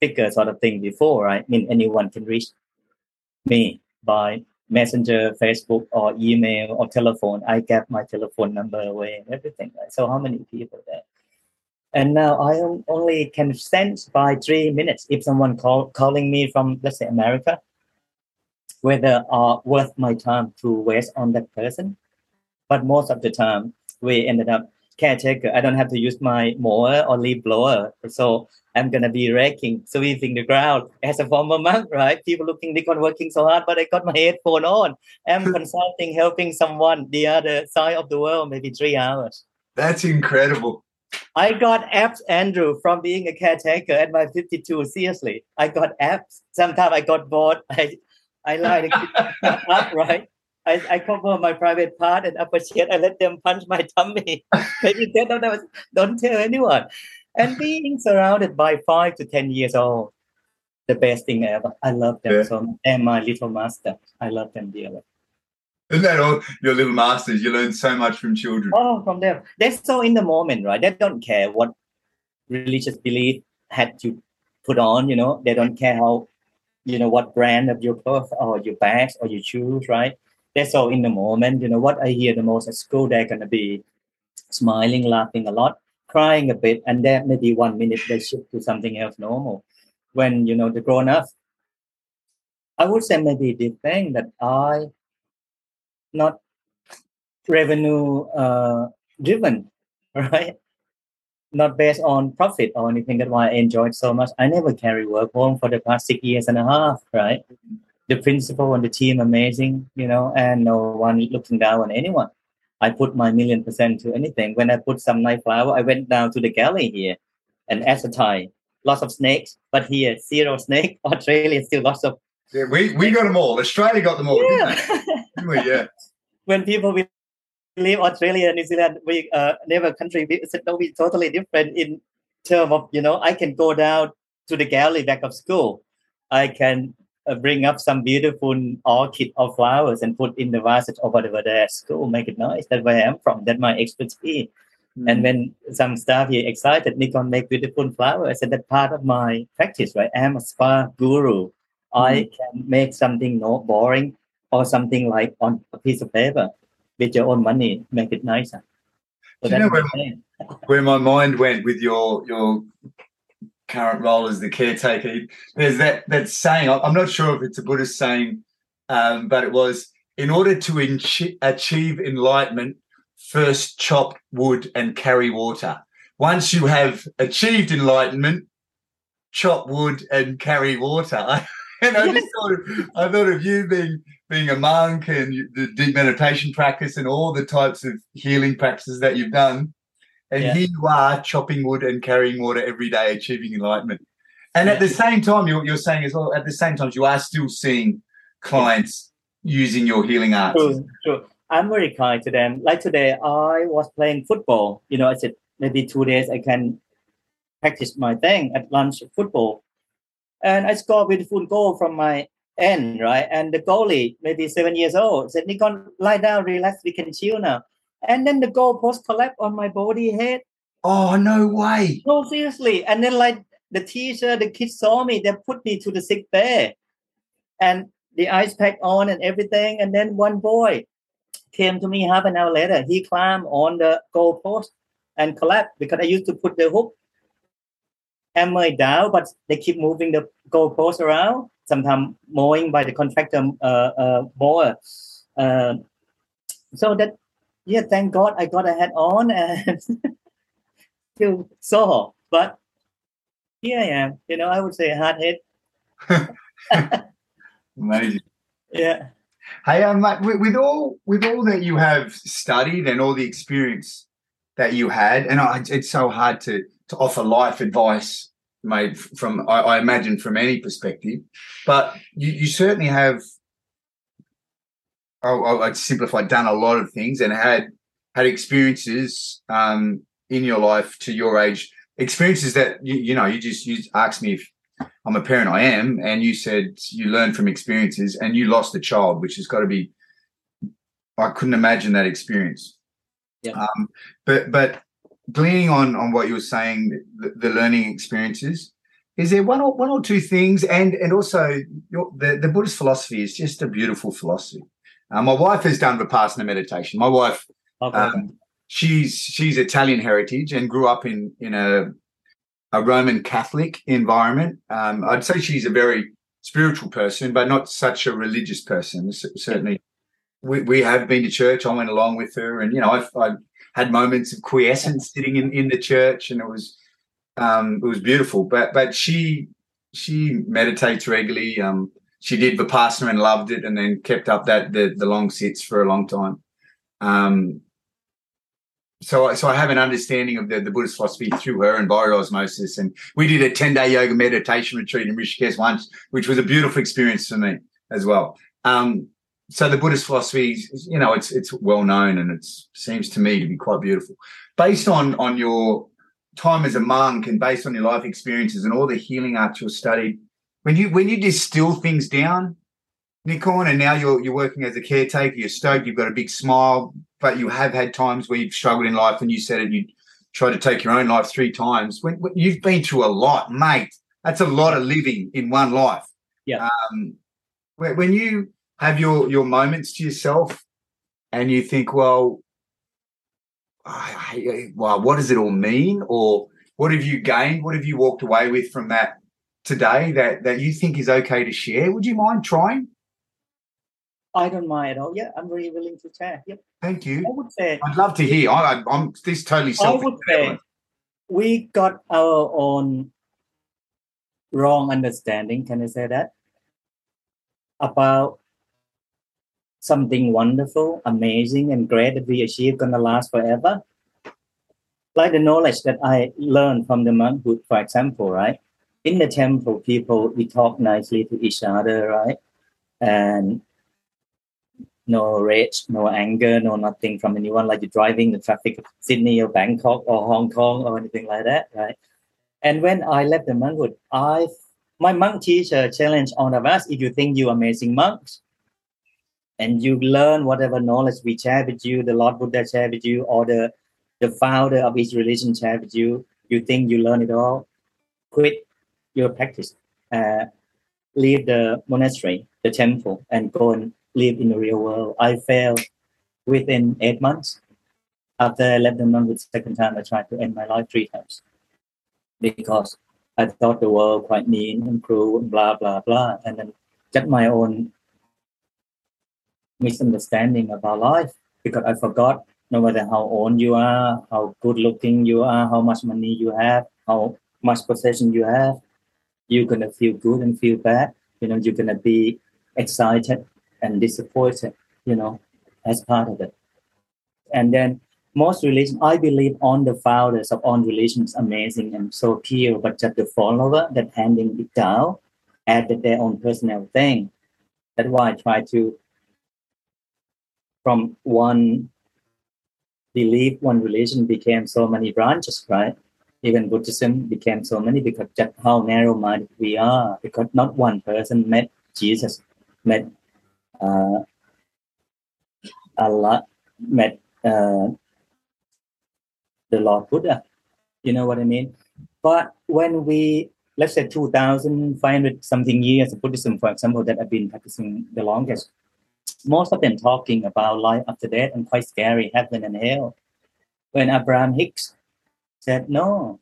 figure sort of thing before, right? I mean anyone can reach me by messenger, Facebook, or email or telephone. I gave my telephone number away and everything. Right? So how many people there? And now I only can sense by three minutes if someone call calling me from let's say America, whether are worth my time to waste on that person. But most of the time, we ended up caretaker. I don't have to use my mower or leaf blower, so I'm gonna be raking, sweeping the ground as a former monk, right? People looking I'm working so hard, but I got my headphone on. I'm consulting, helping someone the other side of the world, maybe three hours. That's incredible. I got apps, Andrew, from being a caretaker at my 52. Seriously, I got apps. Sometimes I got bored. I, I like up, right? I, I cover my private part and upper chest. I let them punch my tummy. Maybe tell them that don't tell anyone. And being surrounded by five to ten years old, the best thing ever. I love them Yeah. so much. And my little master, I love them dearly. Isn't that all your little masters? You learn so much from children. Oh, from them. They're so in the moment, right? They don't care what religious belief had to put on, you know, they don't care how, you know, what brand of your clothes or your bags or your shoes, right? They're so in the moment. You know, what I hear the most at school, they're gonna be smiling, laughing a lot, crying a bit, and then maybe one minute they shift to something else normal. When you know the grown up, I would say maybe the thing that I not revenue uh, driven, right? Not based on profit or anything. That's why I enjoyed so much. I never carry work home for the past six years and a half, right? The principal and the team amazing, you know, and no one looking down on anyone. I put my million percent to anything. When I put some night flower, I went down to the galley here and advertised. Lots of snakes, but here zero snake. Australia still lots of Yeah, we, we got them all. Australia got them all. didn't yeah. Didn't we? Yeah. when people leave Australia and New Zealand, we uh, neighbor country, we said no, we totally different in term of you know I can go down to the galley back of school, I can uh, bring up some beautiful orchid or flowers and put in the vases or whatever there at school, make it nice. That's where I'm from. That's my expertise. And when some staff here excited, Nikorn make beautiful flowers, and that part of my practice, right? I'm a spa guru. I can make something not boring or something like on a piece of paper with your own money, make it nicer. So you know that's thing. where my mind went with your your current role as the caretaker. There's that that saying. I'm not sure if it's a Buddhist saying, um, but it was in order to enchi- achieve enlightenment, first chop wood and carry water. Once you have achieved enlightenment, chop wood and carry water. and I just thought of, I thought of you being being a monk and the deep meditation practice and all the types of healing practices that you've done. And Yeah. here you are chopping wood and carrying water every day, achieving enlightenment. And at the same time, you're, you're saying as well, at the same time, you are still seeing clients using your healing arts. True, true. I'm very kind to them. Like today, I was playing football. You know, I said maybe two days I can practice my thing at lunch football. And I scored a beautiful goal from my end, right? And the goalie, maybe seven years old, said, Nikorn, lie down, relax, we can chill now. And then the goal post collapsed on my body head. Oh, no way. No, seriously. And then like the teacher, the kids saw me, they put me to the sick bed, And the ice pack on and everything. And then one boy came to me half an hour later. He climbed on the goal post and collapsed because I used to put the hook hammer down, but they keep moving the goal post around, sometimes mowing by the contractor uh, uh, mower. Uh, so that, yeah, thank God I got a hat on and still sore. But here I am, you know, I would say hard hit. Amazing. Yeah. Hey, um, with, with all with all that you have studied and all the experience that you had, and I, it's so hard to to offer life advice, mate, from I, I imagine from any perspective, but you, you certainly have. Oh, oh, I'd simplify, done a lot of things and had had experiences um, in your life to your age, experiences that you, you know you just you asked me if I'm a parent, I am, and you said you learn from experiences and you lost a child, which has got to be I couldn't imagine that experience. Yeah. Um, but but gleaning on on what you were saying, the, the learning experiences, is there one or one or two things, and and also your, the the Buddhist philosophy is just a beautiful philosophy. Uh, my wife has done vipassana meditation. My wife, Okay. um, she's she's Italian heritage and grew up in in a a Roman Catholic environment. Um, I'd say she's a very spiritual person, but not such a religious person. Certainly, we, we have been to church. I went along with her, and you know, I've, I've had moments of quiescence sitting in, in the church, and it was um, it was beautiful. But but she she meditates regularly. Um, she did vipassana and loved it, and then kept up that the the long sits for a long time. Um, so, so I have an understanding of the, the Buddhist philosophy through her and by osmosis. And we did a 10 day yoga meditation retreat in Rishikesh once, which was a beautiful experience for me as well. Um, so the Buddhist philosophy, is, you know, it's it's well known and it seems to me to be quite beautiful. Based on on your time as a monk and based on your life experiences and all the healing arts you've studied, when you when you distill things down, Nikorn, and now you're you're working as a caretaker, you're stoked, you've got a big smile, but you have had times where you've struggled in life, and you said it, you tried to take your own life three times. When, when you've been through a lot, mate, that's a lot of living in one life. Yeah. Um, when, when you have your your moments to yourself, and you think, well, I, I, well, what does it all mean, or what have you gained? What have you walked away with from that today that that you think is okay to share? Would you mind trying? I don't mind at all. Yeah, I'm really willing to share. Yep. Thank you. I would say I'd love to hear. I, I'm this totally I would say we got our own wrong understanding. Can I say that? About something wonderful, amazing, and great that we achieve gonna last forever. Like the knowledge that I learned from the monkhood, for example, right? In the temple, people we talk nicely to each other, right? And no rage, no anger, no nothing from anyone, like you're driving the traffic of Sydney or Bangkok or Hong Kong or anything like that, right? And when I left the monkhood, I my monk teacher challenged all of us, if you think you are amazing monks, and you learn whatever knowledge we share with you, the Lord Buddha share with you, or the the founder of each religion share with you, you think you learn it all, quit your practice, uh, leave the monastery, the temple, and go and live in the real world. I failed within eight months. After I left the monastery second time, I tried to end my life three times because I thought the world quite mean and cruel and blah blah blah, and then just my own misunderstanding about life because I forgot no matter how old you are, how good looking you are, how much money you have, how much possession you have, you're gonna feel good and feel bad. You know, you're gonna be excited and disappointed, you know, as part of it. And then most religion, I believe on the founders of all religions amazing and so pure, but just the follower that handing it down added their own personal thing. That's why I try to from one belief, one religion became so many branches, right? Even Buddhism became so many because just how narrow-minded we are. Because not one person met Jesus, met uh, Allah, met uh, the Lord Buddha. You know what I mean? But when we, let's say 2,500 something years of Buddhism, for example, that I've been practicing the longest, most of them talking about life after death and quite scary, heaven and hell. When Abraham Hicks said, no,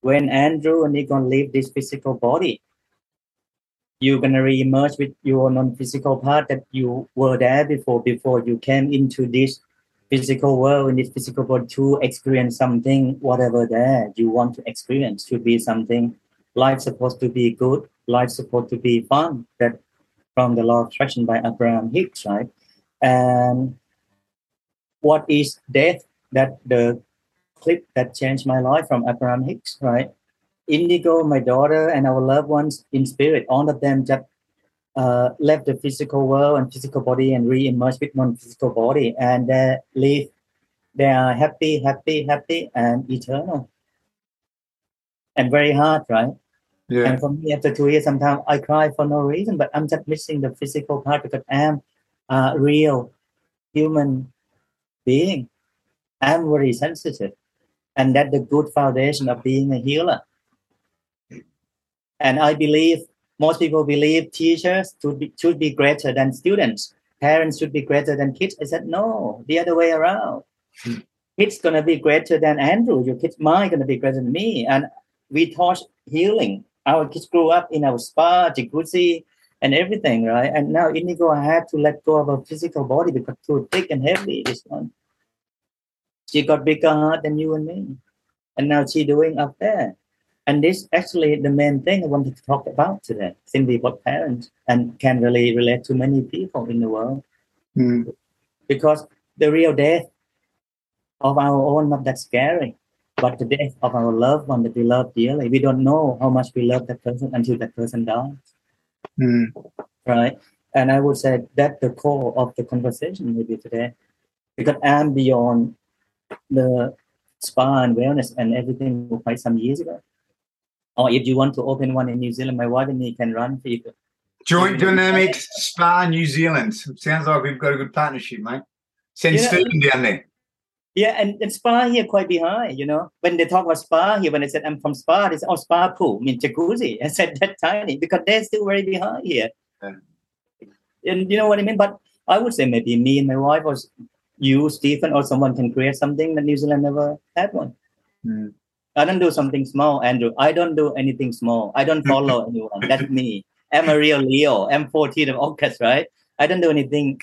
when Andrew and to leave this physical body, you're going to re-emerge with your non-physical part that you were there before, before you came into this physical world, in this physical world to experience something, whatever there you want to experience, to be something. Life's supposed to be good. Life's supposed to be fun. That from the law of attraction by Abraham Hicks, right? And what is death? That the clip that changed my life from Abraham Hicks, right? Indigo, my daughter, and our loved ones in spirit, all of them just uh, left the physical world and physical body and re-emerge with non-physical body, and they live. They are happy, happy, happy, and eternal, and very hard, right? Yeah. And for me, after two years, sometimes I cry for no reason, but I'm just missing the physical part because I'm a real human being. I'm very sensitive. And that's the good foundation of being a healer. And I believe most people believe teachers should be, should be greater than students. Parents should be greater than kids. I said, no, the other way around. Kids gonna be greater than Andrew. Your kids mine gonna be greater than me. And we taught healing our kids grew up in our spa, jacuzzi, and everything, right? And now Indigo had to let go of a physical body because too thick and heavy. This one, she got bigger heart than you and me, and now she doing up there. And this actually the main thing I wanted to talk about today. Simply what parents and can really relate to many people in the world Mm. because the real death of our own not that scary but the death of our loved one that we love dearly we don't know how much we love that person until that person dies Mm. right And I would say that the core of the conversation maybe today, because I'm beyond the spa and wellness and everything for quite some years ago. Or if you want to open one in New Zealand, my wife and me can run for you. Joint Dynamics Spa New Zealand. Sounds like we've got a good partnership, mate. Send Yeah. Stephen down there. Yeah, and, and spa here quite behind, you know. When they talk about spa here, when I said I'm from spa, they said, oh, spa pool, I mean jacuzzi. I said that tiny because they're still very behind here. Yeah. And you know what I mean? But I would say maybe me and my wife or s- you, Stephen, or someone can create something that New Zealand never had one. Hmm. I don't do something small, Andrew. I don't do anything small. I don't follow anyone. That's me. I'm a real Leo. I'm 14 of August, right? I don't do anything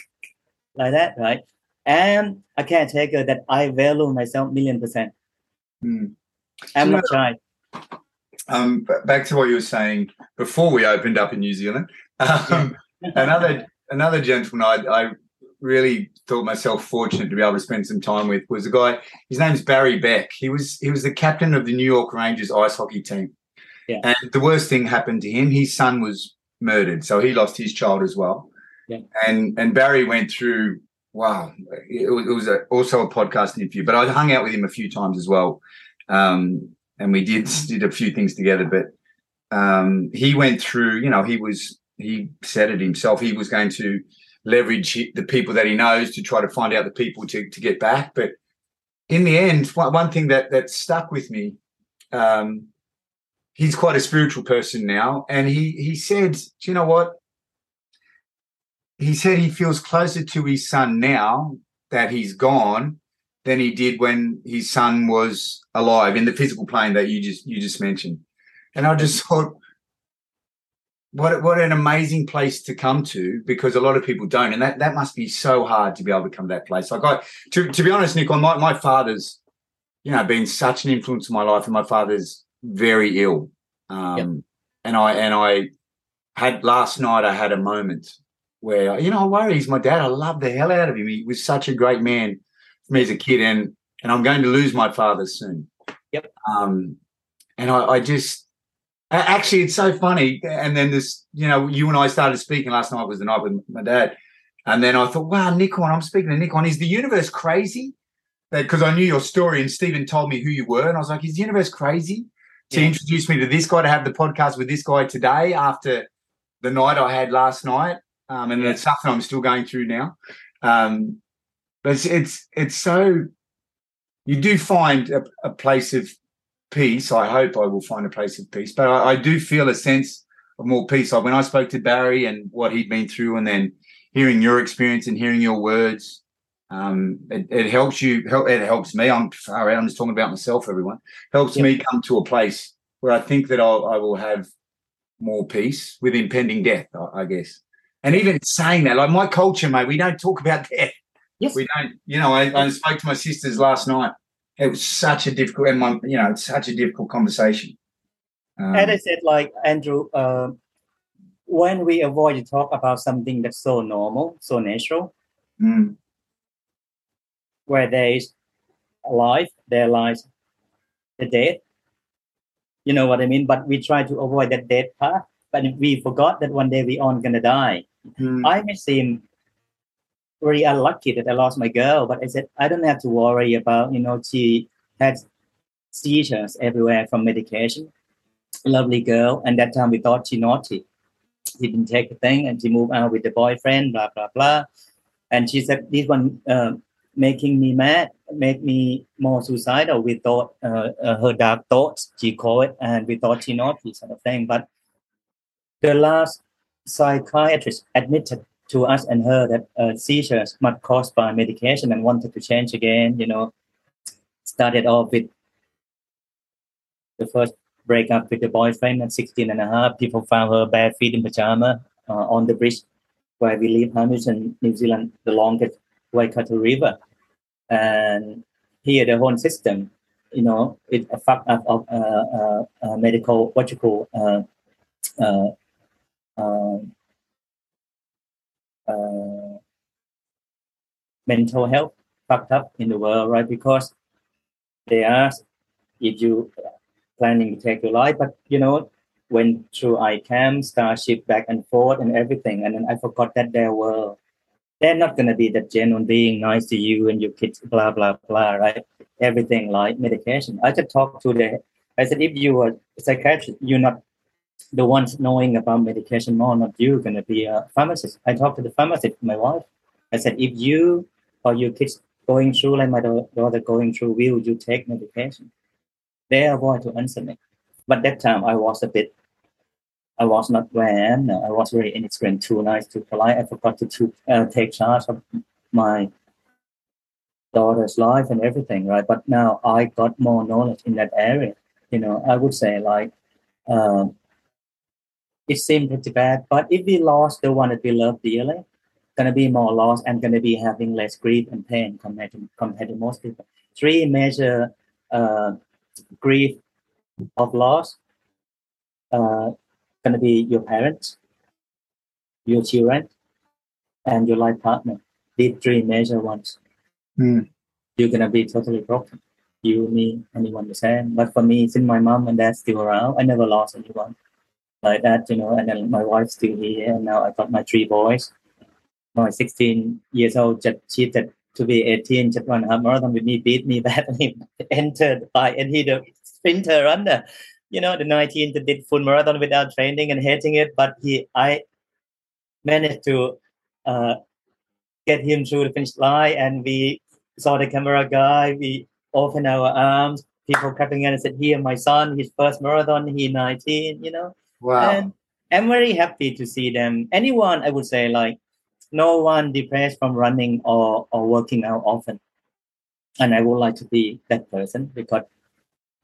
like that, right? And I can't take it that I value myself million percent. Hmm. I'm You not shy. Um, back to what you were saying before we opened up in New Zealand. Um, another another gentleman I, I really thought myself fortunate to be able to spend some time with was a guy. His name's Barry Beck. He was he was the captain of the New York Rangers ice hockey team. Yeah. And the worst thing happened to him. His son was murdered, so he lost his child as well. Yeah. And and Barry went through. Wow, it was, it was a, also a podcast interview, but I hung out with him a few times as well, um, and we did did a few things together. But um, he went through. You know, he was he said it himself. He was going to leverage the people that he knows to try to find out the people to to get back. But in the end, one, one thing that that stuck with me. Um, he's quite a spiritual person now, and he he said, "Do you know what?" He said he feels closer to his son now that he's gone than he did when his son was alive in the physical plane that you just you just mentioned. And I just thought, what what an amazing place to come to because a lot of people don't, and that that must be so hard to be able to come to that place. Like I, to to be honest, Nick, my my father's, you know, been such an influence in my life, and my father's very ill, um, Yep. and I and I had last night I had a moment where you know I worry he's my dad. I love the hell out of him. He was such a great man for me as a kid, and and I'm going to lose my father soon. Yep. Um, and I, I just actually it's so funny. And then this, you know, you and I started speaking last night was the night with my dad, and then I thought, wow, Nikorn, I'm speaking to Nikorn. Is the universe crazy? Because I knew your story, and Stephen told me who you were, and I was like, is the universe crazy to Yeah. introduce me to this guy to have the podcast with this guy today after the night I had last night? Um, and Yeah. it's something I'm still going through now. Um, but it's it's it's so you do find a, a place of peace. I hope I will find a place of peace, but I, I do feel a sense of more peace. Like when I spoke to Barry and what he'd been through, and then hearing your experience and hearing your words, um, it, it helps you. Help, it helps me. I'm far out. I'm just talking about myself. Everyone helps Yeah. me come to a place where I think that I'll, I will have more peace with impending death. I, I guess. And even saying that, like my culture, mate, we don't talk about death. Yes. We don't, you know, I, I spoke to my sisters last night. It was such a difficult, and my, you know, it's such a difficult conversation. Um, And I said, like Andrew, uh, when we avoid to talk about something that's so normal, so natural, mm, where there is life, there lies the death. You know what I mean? But we try to avoid that death path, but we forgot that one day we all gonna die. mm, I may seem very unlucky that I lost my girl, but I said I don't have to worry about, you know, she had seizures everywhere from medication. Lovely girl, and that time we thought she naughty. She didn't take the thing, and she moved out with the boyfriend, blah blah blah. And she said, "This one uh, making me mad, make me more suicidal." We thought uh, uh, her dark thoughts, she called it, and we thought she naughty sort of thing. But the last psychiatrist admitted to us and her that uh, seizures might caused by medication and wanted to change again. You know, started off with the first breakup with the boyfriend at 16 and a half. People found her bare feet in pajama uh, on the bridge where we live, Hamilton, New Zealand, the longest Waikato River. And here, the whole system, you know, it a fuck up of uh, uh, uh, medical, what you call, uh, mental health fucked up in the world, right? Because they ask if you planning to take your life, but you know, went through ICAM, Starship, back and forth, and everything. And then I forgot that there were they're not gonna be that genuine being nice to you and your kids, blah blah blah, right? Everything like medication. I just talked to the I said if you a psychiatrist, you're not the ones knowing about medication more, not you gonna be a pharmacist. I talked to the pharmacist, my wife. I said if you or your kids going through like my daughter going through, will you take medication? They avoid to answer me. But that time I was a bit I was not when I was very inexperienced, too nice, too polite. I forgot to, to uh, take charge of my daughter's life and everything, right? But now I got more knowledge in that area. You know, I would say like um, it seemed pretty bad, but if we lost the one that we love dearly, gonna be more loss and gonna be having less grief and pain compared to compared to most people. Three major uh, grief of loss uh, gonna be your parents, your children, and your life partner. These three major ones. Mm. You're gonna be totally broken. You, me, anyone the same. But for me, since my mom and dad still around, I never lost anyone like that, you know. And then my wife's still here, and now I got my three boys. My 16 years old just cheated to be 18, just run a marathon with me, beat me badly, entered by, and he the sprinter runner you know, the 19 that did full marathon without training and hating it, but he, I managed to uh, get him through the finish line, and we saw the camera guy. We opened our arms. People clapping in and said, "Here, my son, his first marathon. He 19." You know. Wow. And I'm very happy to see them. Anyone, I would say, like no one depressed from running or or working out often. And I would like to be that person because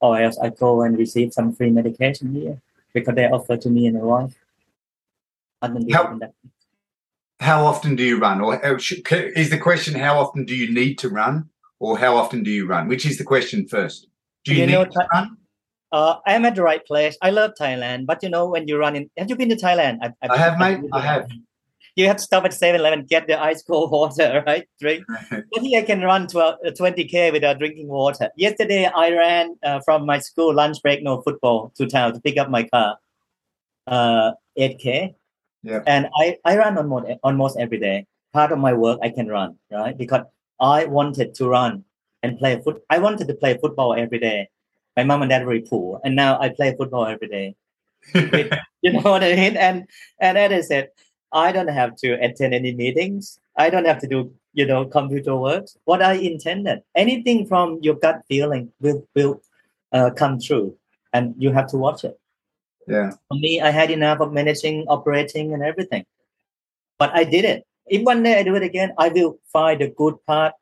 or else I go and receive some free medication here because they offer to me and my wife. How, how often do you run, or is the question how often do you need to run, or how often do you run? Which is the question first? Do you, you need know, to run? Uh, I am at the right place. I love Thailand, but you know when you run in, have you been to Thailand? I, I, have, mate. I have you have to stop at 7-Eleven, get the ice cold water, right? Drink. but here I can run 12, 20k uh, without drinking water. Yesterday I ran uh, from my school lunch break, no football, to town to pick up my car. Uh, 8k. Yeah. And I, I run almost almost every day. Part of my work I can run, right? Because I wanted to run and play foot. I wanted to play football every day. My mom and dad were poor, and now I play football every day. you know what I mean? And and as I said, I don't have to attend any meetings. I don't have to do, you know, computer work. What I intended, anything from your gut feeling will will uh, come true, and you have to watch it. Yeah. For me, I had enough of managing, operating, and everything, but I did it. If one day I do it again, I will find the good part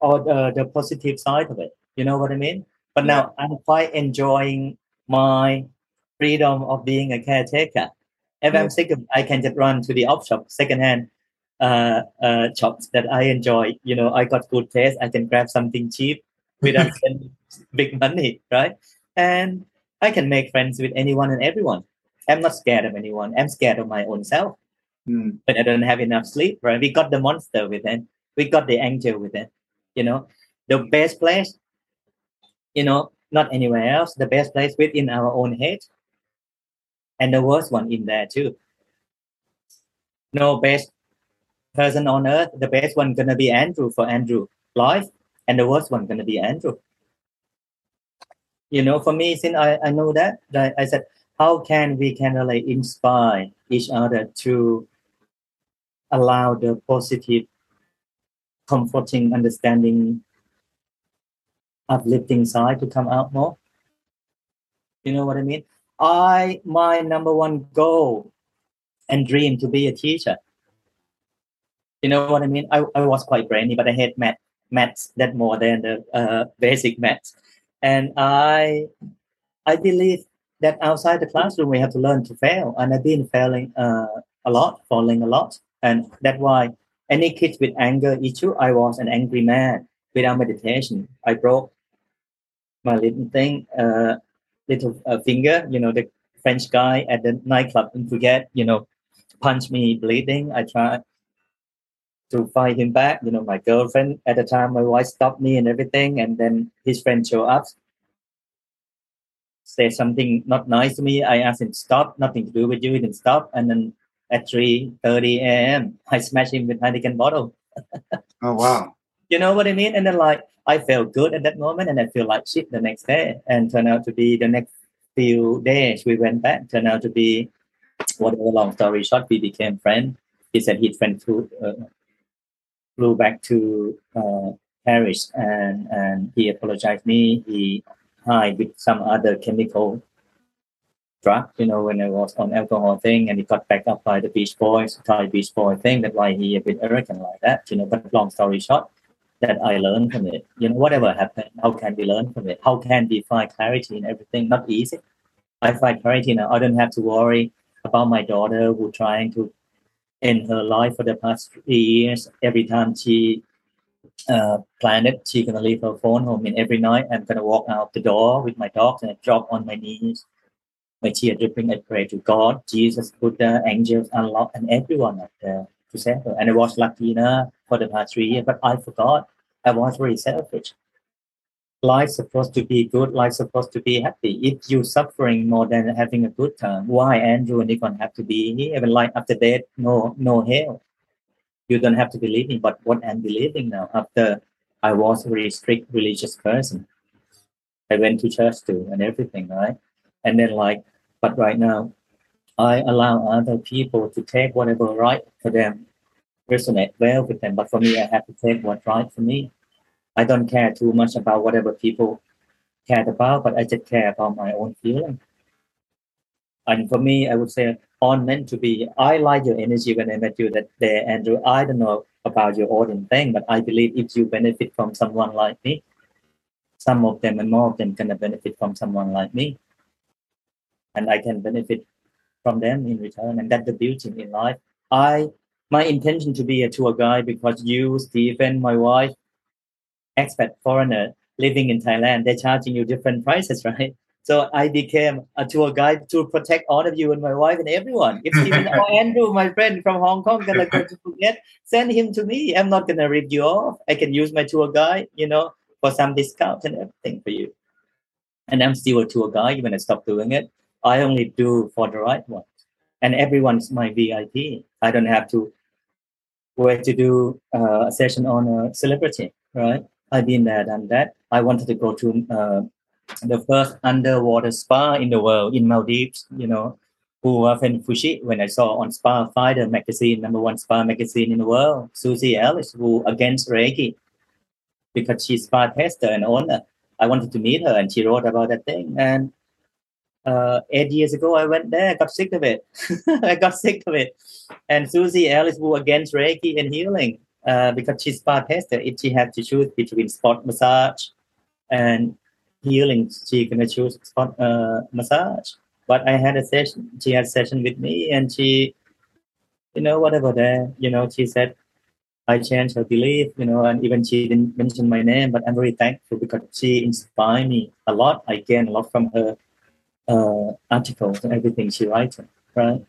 or the, the positive side of it. You know what I mean? But now I'm quite enjoying my freedom of being a caretaker if I'm sick I can just run to the op shop, secondhand uh, uh, shops that I enjoy. You know, I got good taste. I can grab something cheap without spending big money, right? And I can make friends with anyone and everyone. I'm not scared of anyone. I'm scared of my own self. Mm. But I don't have enough sleep, right? We got the monster within. We got the angel within. You know, the best place, you know, not anywhere else. The best place within our own head and the worst one in there too. No best person on earth. The best one gonna be Andrew for Andrew life, and the worst one gonna be Andrew. You know, for me, since I, I know that, that I said, how can we can really inspire each other to allow the positive, comforting, understanding, uplifting inside to come out more? You know what I mean? I my number one goal and dream to be a teacher. You know what I mean? I, I was quite brainy, but I hate math maths that more than the uh, basic maths. And I I believe that outside the classroom we have to learn to fail. And I've been failing uh, a lot, falling a lot. And that's why any kids with anger issue, I was an angry man without meditation. I broke my little thing. Uh, little uh, finger, you know, the French guy at the nightclub in Phuket, you know, punched me bleeding. I tried to fight him back. You know, my girlfriend at the time, my wife stopped me and everything, and then his friend showed up. say something not nice to me, I ask him stop, nothing to do with you, he didn't stop. And then at 3.30 a.m., I smash him with a Heineken bottle. Oh wow. you know what I mean? And then like I felt good at that moment and I feel like shit the next day. And turned out to be the next few days we went back, turned out to be whatever long story short, we became friends. He said his friend flew, uh, flew back to uh, Paris and, and he apologized me. He hid with some other chemical drug, you know, when I was on alcohol thing and he got back up by the Beach Boys, Thai Beach Boy thing. That's why he a bit arrogant like that, you know, but long story short, that I learned from it. You know, whatever happened, how can we learn from it? How can we find clarity in everything? Not easy. I find clarity now. I don't have to worry about my daughter who trying to end her life for the past three years. Every time she uh, planned it, she gonna leave her phone home, and every night I'm gonna walk out the door with my dog and I drop on my knees. My tear dripping, I pray to God, Jesus, Buddha, angels, Allah, and everyone out there to save her. And I was lucky enough for the past three years, but I forgot. I was very selfish. Life's supposed to be good. Life's supposed to be happy. If you're suffering more than having a good time, why Andrew and Nikorn have to be here? Even like after death, no, no hell. You don't have to believe me. But what I'm believing now, after I was a very strict religious person, I went to church too and everything, right? And then like, but right now, I allow other people to take whatever right for them resonate well with them. But for me, I have to take what's right for me. I don't care too much about whatever people cared about, but I just care about my own feeling. And for me, I would say on meant to be. I like your energy when I met you that day, Andrew. I don't know about your audience thing, but I believe if you benefit from someone like me, some of them and more of them gonna benefit from someone like me. And I can benefit from them in return. And that's the beauty in life. I my intention to be a tour guide because you, Stephen, my wife, expat foreigner living in Thailand, they're charging you different prices, right? So I became a tour guide to protect all of you and my wife and everyone. If Stephen or Andrew, my friend from Hong Kong, gonna go to Phuket, send him to me. I'm not gonna rip you off. I can use my tour guide, you know, for some discount and everything for you. And I'm still a tour guide when I stop doing it. I only do for the right ones. And everyone's my VIP. I don't have to wait to do uh, a session on a celebrity, right? I've been there, done that. I wanted to go to uh, the first underwater spa in the world in Maldives, you know, in Fushi when I saw on SpaFinder magazine, number one spa magazine in the world, Susie Ellis, who against Reiki, because she's spa tester and owner. I wanted to meet her and she wrote about that thing. And uh, eight years ago, I went there, I got sick of it. I got sick of it. And Susie Ellis, who against Reiki and healing, uh, because she's spa tester, if she had to choose between spot massage and healing, she gonna choose spot uh, massage. But I had a session. She had a session with me, and she, you know, whatever there, you know, she said, I changed her belief, you know, and even she didn't mention my name, but I'm very thankful because she inspired me a lot. I gained a lot from her uh, articles and everything she writes, right?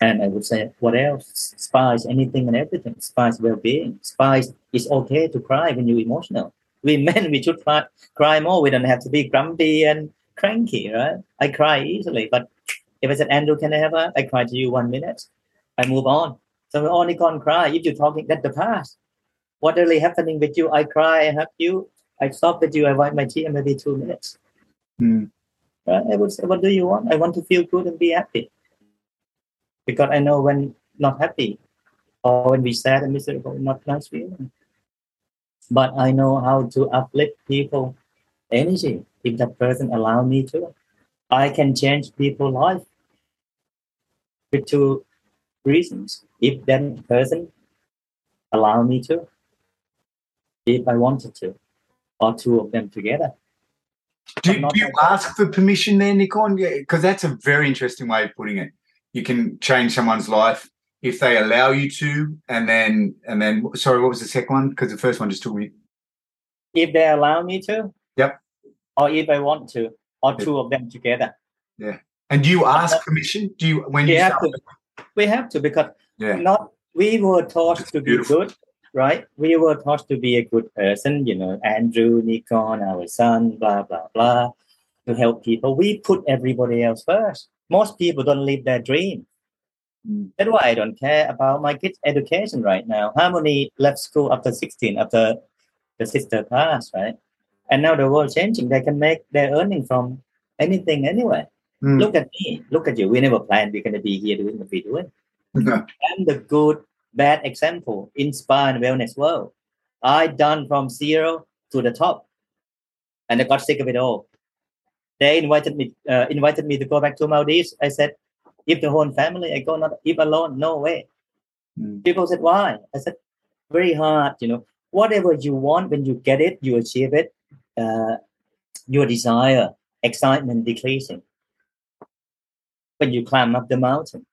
And I would say, what else? Spice anything and everything. Spice well-being. Spice it's okay to cry when you're emotional. We men, we should cry, cry more. We don't have to be grumpy and cranky, right? I cry easily, but if I said, Andrew, can I have a? I cry to you one minute. I move on. So we only can't cry. If you're talking, that's the past. What really happening with you? I cry, I hug you. I stop with you. I wipe my tear maybe two minutes. Hmm. Right? I would say, what do you want? I want to feel good and be happy. Because I know when not happy or when we sad and miserable, not nice feeling. But I know how to uplift people energy if that person allow me to. I can change people's life with two reasons. If that person allow me to, if I wanted to, or two of them together. Do, do you like- ask for permission there, Nikorn? Yeah, because that's a very interesting way of putting it. You can change someone's life if they allow you to, and then and then sorry, what was the second one? Because the first one just took me. If they allow me to. Yep. Or if I want to, or Yep. two of them together. Yeah. And do you ask permission? Do you when We you have start? to. We have to because Yeah. not we were taught to be beautiful. good, right? We were taught to be a good person, you know, Andrew, Nikorn, our son, blah blah blah. to help people. We put everybody else first. Most people don't live their dream. Mm. That's why I don't care about my kids' education right now. Harmony left school after 16, after the sister passed, right? And now the world changing. They can make their earning from anything anyway. Mm. Look at me. Look at you. We never planned we're going to be here doing what we're doing. I'm the good, bad example in spa and wellness world. I done from zero to the top, and I got sick of it all. They invited me, uh, invited me to go back to Maldives. I said, if the whole family, I go not if alone, no way. Mm. People said, why? I said, very hard. You know, whatever you want, when you get it, you achieve it. Uh, your desire, excitement decreasing. When you climb up the mountain,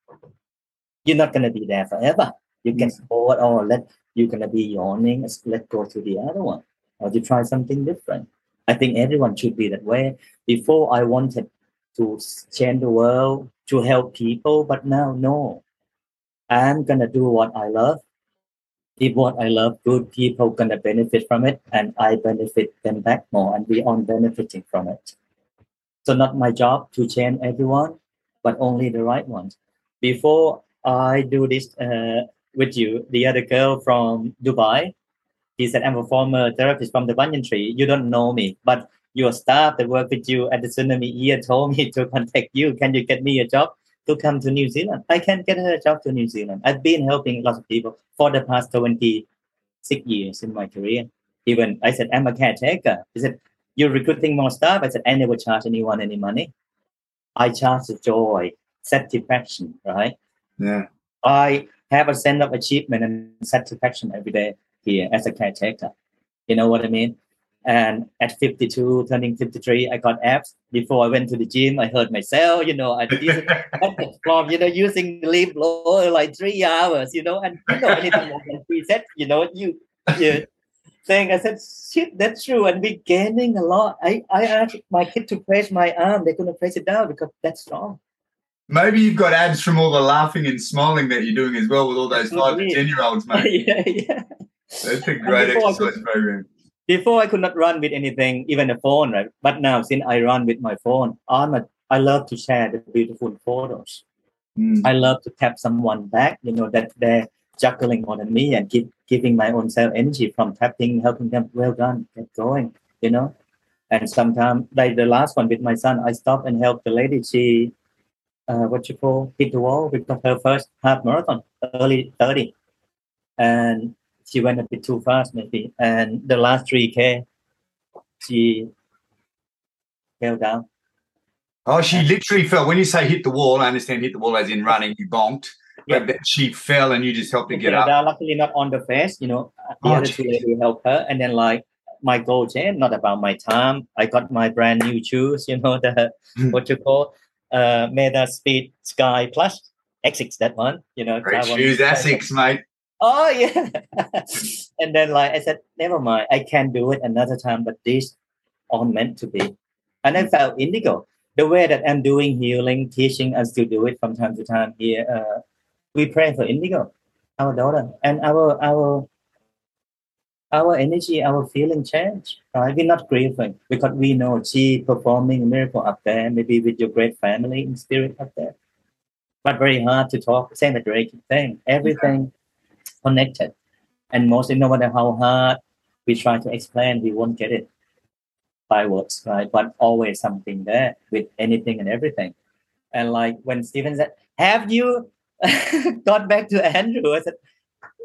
you're not gonna be there forever. You get bored or let you're gonna be yawning. Let go to the other one, or to try something different. I think everyone should be that way. Before I wanted to change the world to help people, but now no. I'm gonna do what I love. If what I love good, people gonna benefit from it, and I benefit them back more, and we all benefiting from it. So not my job to change everyone, but only the right ones. Before I do this uh, with you, the other girl from Dubai, he said, I'm a former therapist from the banyan tree. You don't know me, but your staff that work with you at the tsunami here told me to contact you. Can you get me a job to come to New Zealand? I can get her a job to New Zealand. I've been helping lots of people for the past 26 years in my career. Even I said, I'm a caretaker. He said, You're recruiting more staff. I said, I never charge anyone any money. I charge the joy, satisfaction, right? Yeah. I have a sense of achievement and satisfaction every day here as a caretaker. You know what I mean? And at 52, turning 53, I got abs. Before I went to the gym, I hurt myself. You know, I did from you know using the leaf blower like three hours. You know, and you know anything more than three sets. You know, you you saying I said shit, that's true, and we gaining a lot. I I asked my kid to press my arm. They're gonna press it down because that's strong. Maybe you've got abs from all the laughing and smiling that you're doing as well with all those Could five to ten year olds, mate. yeah, yeah. That's a great exercise program. before I could not run with anything, even a phone, right? But now since I run with my phone, I'm a, I love to share the beautiful photos. Mm. I love to tap someone back, you know, that they're juggling more than me and give, giving my own self energy from tapping, helping them, well done, get going, you know. And sometimes, like the last one with my son, I stop and help the lady. She, uh, what you call, hit the wall because her first half marathon, early 30. And she went a bit too fast, maybe. And the last 3K, she fell down. Oh, she literally fell. When you say hit the wall, I understand hit the wall as in running, you bonked. Yeah. But she fell and you just helped her get up. luckily not on the face, you know. The Oh, other two geez. helped her. And then, like, my goal change, not about my time. I got my brand new shoes, you know, the Hmm. what you call uh Metaspeed Sky Plus. X6, that one, you know. Great shoes, Asics, mate. Oh yeah. and then like I said, never mind, I can do it another time, but this all meant to be. And I felt indigo. The way that I'm doing healing, teaching us to do it from time to time here, uh, we pray for indigo, our daughter, and our our our energy, our feeling change. Right? We're not grieving because we know she performing a miracle up there, maybe with your great family in spirit up there. But very hard to talk. Same with Reiki thing. Everything connected. And mostly, no matter how hard we try to explain, we won't get it by words, right? But always something there with anything and everything. And like when Stephen said, Have you got back to Andrew? I said,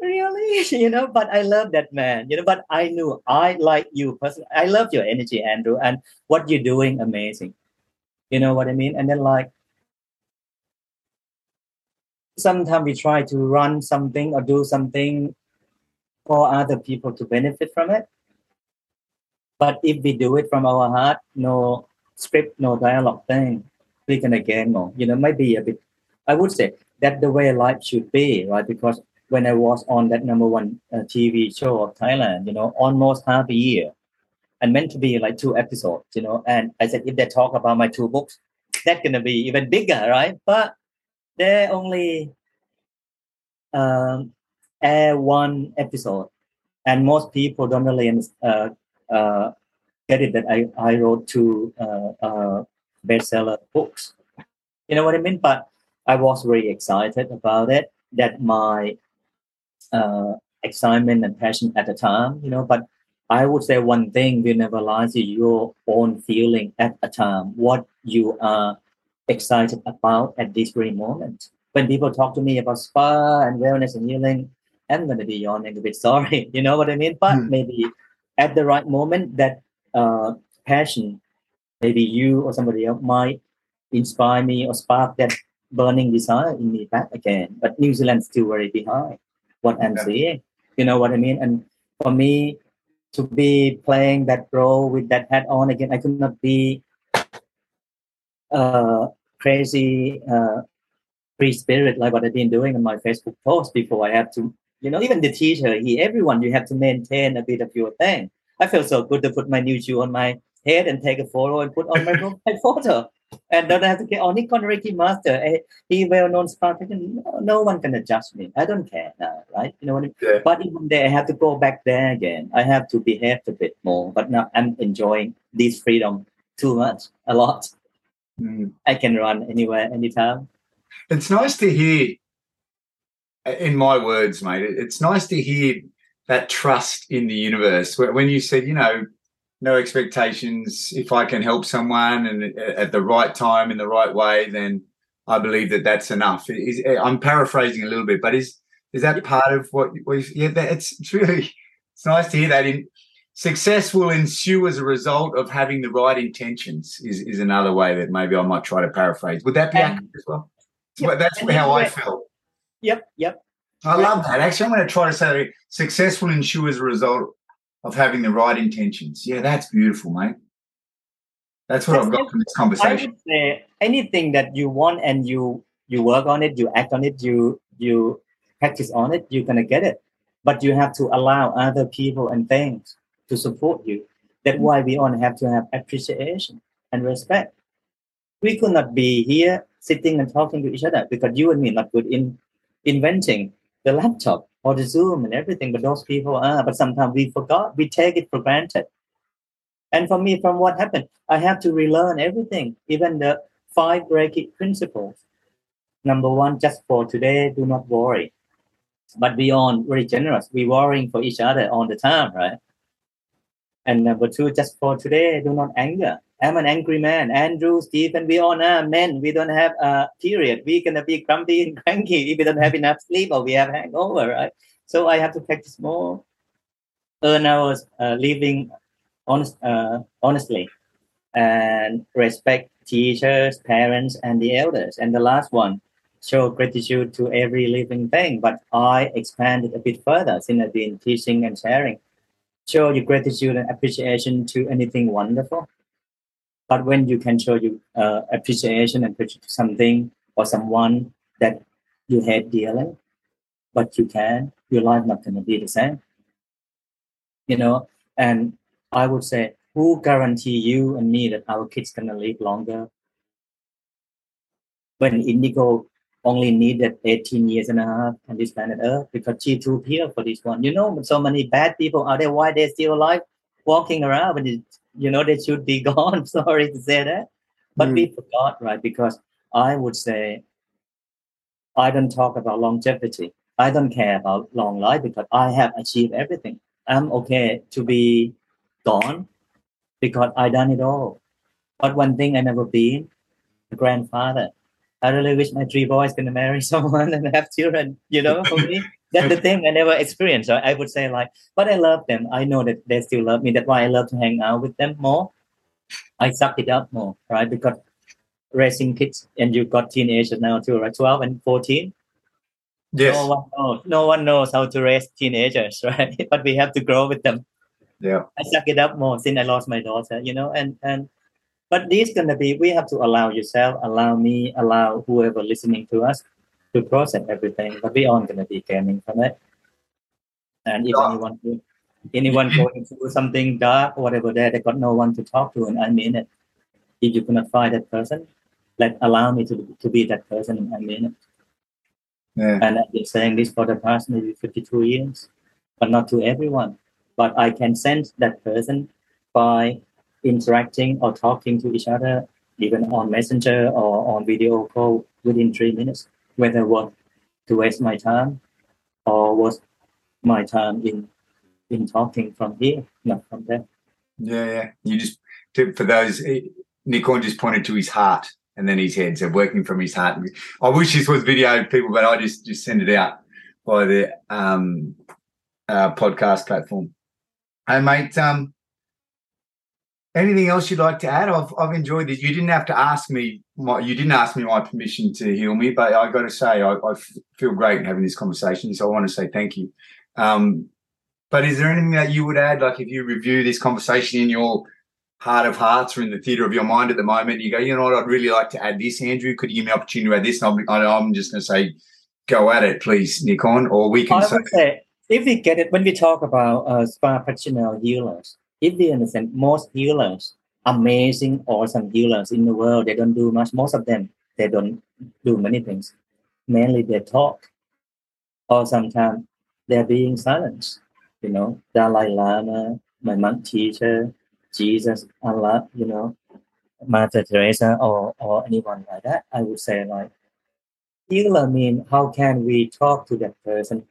Really? You know, but I love that man, you know, but I knew I like you personally. I love your energy, Andrew, and what you're doing, amazing. You know what I mean? And then like sometimes we try to run something or do something for other people to benefit from it. But if we do it from our heart, no script, no dialogue thing, we can again more. You know, maybe a bit. I would say that the way life should be, right? Because when I was on that number one uh, TV show of Thailand, you know, almost half a year, and meant to be like two episodes, you know, and I said if they talk about my two books, that's gonna be even bigger, right? But they only um, air one episode, and most people don't really uh, uh, get it that I, I wrote two uh, uh, bestseller books. You know what I mean? But I was very excited about it. That my uh, excitement and passion at the time, you know. But I would say one thing will never lie to your own feeling at a time, what you are excited about at this very moment. When people talk to me about spa and wellness and healing, I'm going to be yawning a bit sorry. You know what I mean? But Hmm. maybe at the right moment, that uh, passion, maybe you or somebody else might inspire me or spark that burning desire in me back again. But New Zealand's still very behind what I'm Yeah. seeing. You know what I mean? And for me to be playing that role with that hat on again, I could not be uh, crazy uh, free spirit like what I've been doing on my Facebook post before. I have to, you know, even the teacher, he, everyone, you have to maintain a bit of your thing. I feel so good to put my new shoe on my head and take a photo and put on my profile photo. And then I have to get on Nikorn Reiki Master. eh, He well-known Spartan. No, no one can adjust me. I don't care now, right? You know what I mean? Yeah. But even there, I have to go back there again. I have to behave a bit more. But now I'm enjoying this freedom too much, a lot. Mm. I can run anywhere, anytime. It's nice to hear, in my words, mate, it's nice to hear that trust in the universe. When you said, you know, no expectations, if I can help someone and uh, at the right time in the right way, then I believe that that's enough. Is, eh, I'm paraphrasing a little bit, but is is that part of what we? Yeah, that, it's it's really it's nice to hear that. In success will ensue as a result of having the right intentions. Is is another way that maybe I might try to paraphrase. Would that be And- accurate as well? Yep, But that's and how I felt. Yep, yep. I love that. Actually, I'm going to try to say success will ensue as a result of having the right intentions. Yeah, that's beautiful, mate. That's what That's I've got from this conversation. anything that you want and you you work on it, you act on it, you you practice on it, you're gonna get it. But you have to allow other people and things to support you. That's why we all have to have appreciation and respect. We could not be here sitting and talking to each other because you and me are not good in inventing the laptop or the Zoom and everything, but those people ah, But sometimes we forgot, we take it for granted. And for me, from what happened, I have to relearn everything, even the five Reiki principles. Number one, just for today, do not worry. But beyond very generous, we worrying for each other all the time, right? And number two, just for today, do not anger. I'm an angry man. Andrew, Stephen, we all are men. We don't have a period. We're gonna be grumpy and cranky if we don't have enough sleep or we have hangover, right? So I have to practice more, earn hours, uh, living honest, uh, honestly, and respect teachers, parents, and the elders. And the last one, show gratitude to every living thing. But I expanded a bit further since I've been teaching and sharing. Show your gratitude and appreciation to anything wonderful. But when you can show you uh, appreciation and appreciate something or someone that you hate dearly, but you can, your life not going to be the same. You know, and I would say, who guarantee you and me that our kids gonna live longer? When Indigo only needed 18 years and a half on this planet Earth because she too pure for this one. You know, so many bad people out there, why they're still alive, walking around, but it, you know, they should be gone. Sorry to say that. But Mm. we forgot, right? Because I would say, I don't talk about longevity. I don't care about long life because I have achieved everything. I'm okay to be gone because I done it all. But one thing I never been a grandfather. I really wish my three boys gonna marry someone and have children. You know, for me, that's the thing I never experienced. So I would say like, but I love them. I know that they still love me. That's why I love to hang out with them more. I suck it up more, right? Because raising kids and you got teenagers now too, right? Twelve and fourteen. Yes. No one knows. No one knows how to raise teenagers, right? but we have to grow with them. Yeah. I suck it up more since I lost my daughter, you know, and and but this is gonna be we have to allow yourself, allow me, allow whoever listening to us to process everything. But we aren't gonna be gaining from it. And if Yeah. anyone anyone going through something dark, whatever there, they got no one to talk to, and I mean it. If you cannot find that person, let allow me to to be that person, and I mean it. Yeah. And I've been saying this for the past maybe 52 years, but not to everyone. But I can sense that person by interacting or talking to each other, even on Messenger or on video call within three minutes, whether worth to waste my time or was my time in in talking from here, not from there. Yeah, yeah. You just for those eh, Nikorn just pointed to his heart and then his head, so working from his heart. I wish this was video, people, but I just just send it out by the um, uh, podcast platform. Hey, mate. Um, anything else you'd like to add? I've I've enjoyed this. You didn't have to ask me. My, you didn't ask me my permission to heal me, but I got to say I, I feel great having this conversation. So I want to say thank you. Um, but is there anything that you would add? Like if you review this conversation in your heart of hearts or in the theatre of your mind at the moment, you go, you know what, I'd really like to add this, Andrew. Could you give me opportunity to add this? And I'm, I'm just going to say, go at it, please, Nikorn, or we can I would say, if we get it, when we talk about uh, spa practitioner healers, if we understand most healers, amazing, awesome healers in the world, they don't do much. Most of them, they don't do many things. Mainly they talk, or sometimes they're being silenced. You know, Dalai Lama, my monk teacher, Jesus, Allah, you know, Mother Teresa, or or anyone like that. I would say like healer mean how can we talk to that person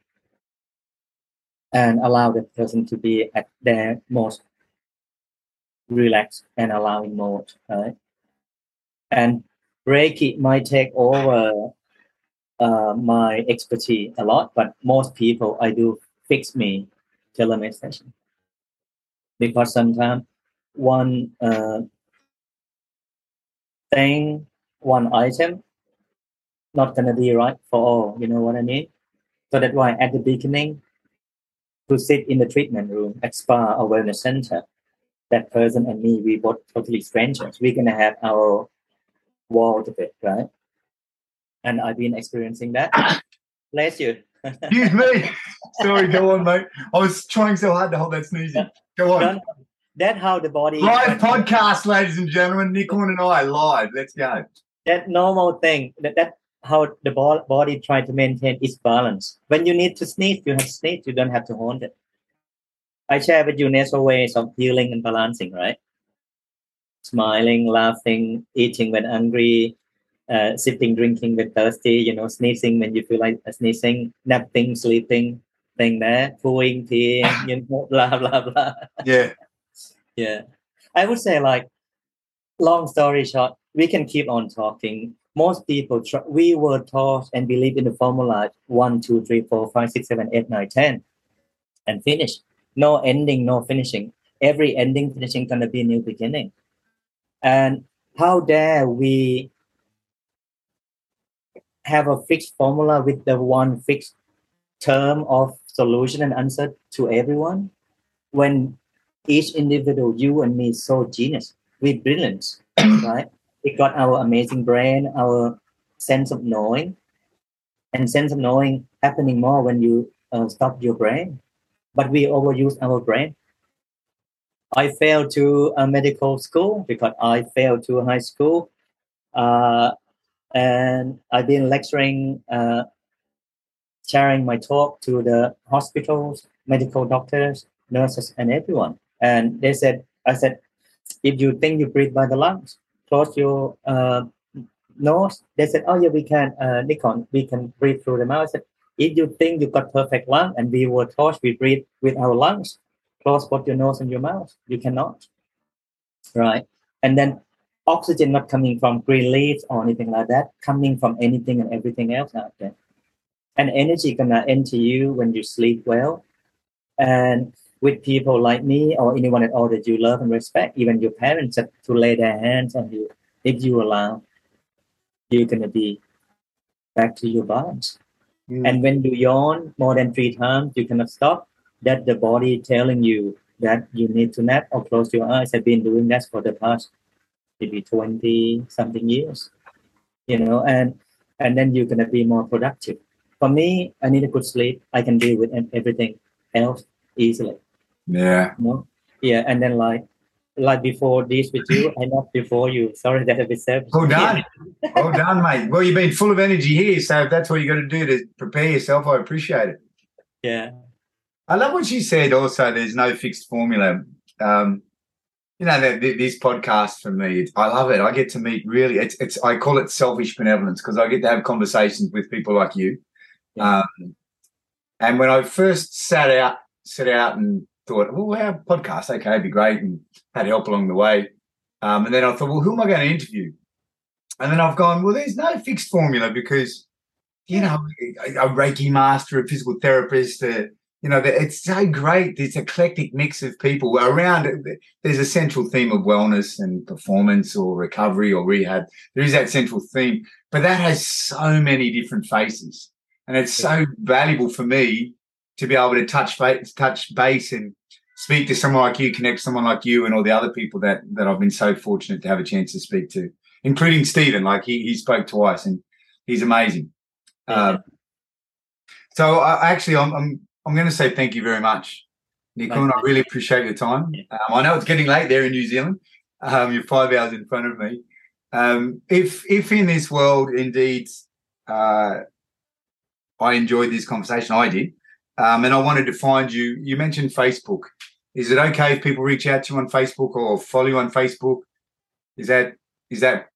and allow that person to be at their most relaxed and allowing mode, right? And Reiki might take over uh, my expertise a lot, but most people I do fix me telemeditation because sometimes one uh, thing, one item, not gonna be right for all. You know what I mean? So that's why at the beginning, to sit in the treatment room at spa or wellness center, that person and me, we both totally strangers. We're gonna have our wall to fit, right? And I've been experiencing that. Bless you. Excuse me. Sorry, go on, mate. I was trying so hard to hold that sneezing. Go on. That's how the body live podcast, ladies and gentlemen. Nikorn and I live. Let's go. That normal thing. That, that how the body try to maintain its balance. When you need to sneeze, you have to sneeze. You don't have to hold it. I share with you natural ways of healing and balancing, right? Smiling, laughing, eating when hungry, uh, sipping, drinking when thirsty, you know, sneezing when you feel like sneezing, napping, sleeping, thing there, pooing, peeing, you know, blah, blah, blah. Yeah. yeah. I would say, like, long story short, we can keep on talking. Most people, we were taught and believe in the formula one, two, three, four, five, six, seven, eight, nine, ten, and finish. No ending, no finishing. Every ending, finishing, gonna be a new beginning. And how dare we have a fixed formula with the one fixed term of solution and answer to everyone when each individual you and me is so genius we're brilliant right we got our amazing brain our sense of knowing and sense of knowing happening more when you uh, stop your brain but we overuse our brain i failed to a medical school because i failed to high school uh, and I've been lecturing, uh, sharing my talk to the hospitals, medical doctors, nurses, and everyone. And they said, I said, if you think you breathe by the lungs, close your uh, nose. They said, oh yeah, we can, uh, Nikorn, we can breathe through the mouth. I said, if you think you've got perfect lung and we were taught we breathe with our lungs, close both your nose and your mouth. You cannot. Right. And then oxygen not coming from green leaves or anything like that, coming from anything and everything else out there. And energy gonna enter you when you sleep well. And with people like me or anyone at all that you love and respect, even your parents to lay their hands on you, if you allow, you're gonna be back to your balance. Mm. And when you yawn more than three times, you cannot stop. That the body telling you that you need to nap or close your eyes. I've been doing that for the past maybe 20 something years you know and and then you're going to be more productive for me i need a good sleep i can deal with everything else easily yeah you know? yeah and then like like before this with you and not before you. Sorry that i selfish well done well done mate. Well you've been full of energy here so if that's what you got to do to prepare yourself i appreciate it. Yeah. I love what you said also there's no fixed formula. Um you know, the, this podcast for me, I love it. I get to meet really, it's, it's I call it selfish benevolence because I get to have conversations with people like you. Yeah. Um, and when I first sat out, set out and thought, well, our podcast, okay, it'd be great, and had help along the way. Um, and then I thought, well, who am I going to interview? And then I've gone, well, there's no fixed formula because, you know, a, a Reiki master, a physical therapist, a, you know, it's so great. This eclectic mix of people around. There's a central theme of wellness and performance or recovery or rehab. There is that central theme, but that has so many different faces. And it's so valuable for me to be able to touch base, touch base and speak to someone like you, connect someone like you and all the other people that, that I've been so fortunate to have a chance to speak to, including Stephen. Like he, he spoke twice and he's amazing. Um, so I, actually, I'm, I'm I'm going to say thank you very much, Nikorn. I really appreciate your time. Um, I know it's getting late there in New Zealand. Um, you're five hours in front of me. Um, if if in this world indeed uh, I enjoyed this conversation, I did, um, and I wanted to find you. You mentioned Facebook. Is it okay if people reach out to you on Facebook or follow you on Facebook? Is that is that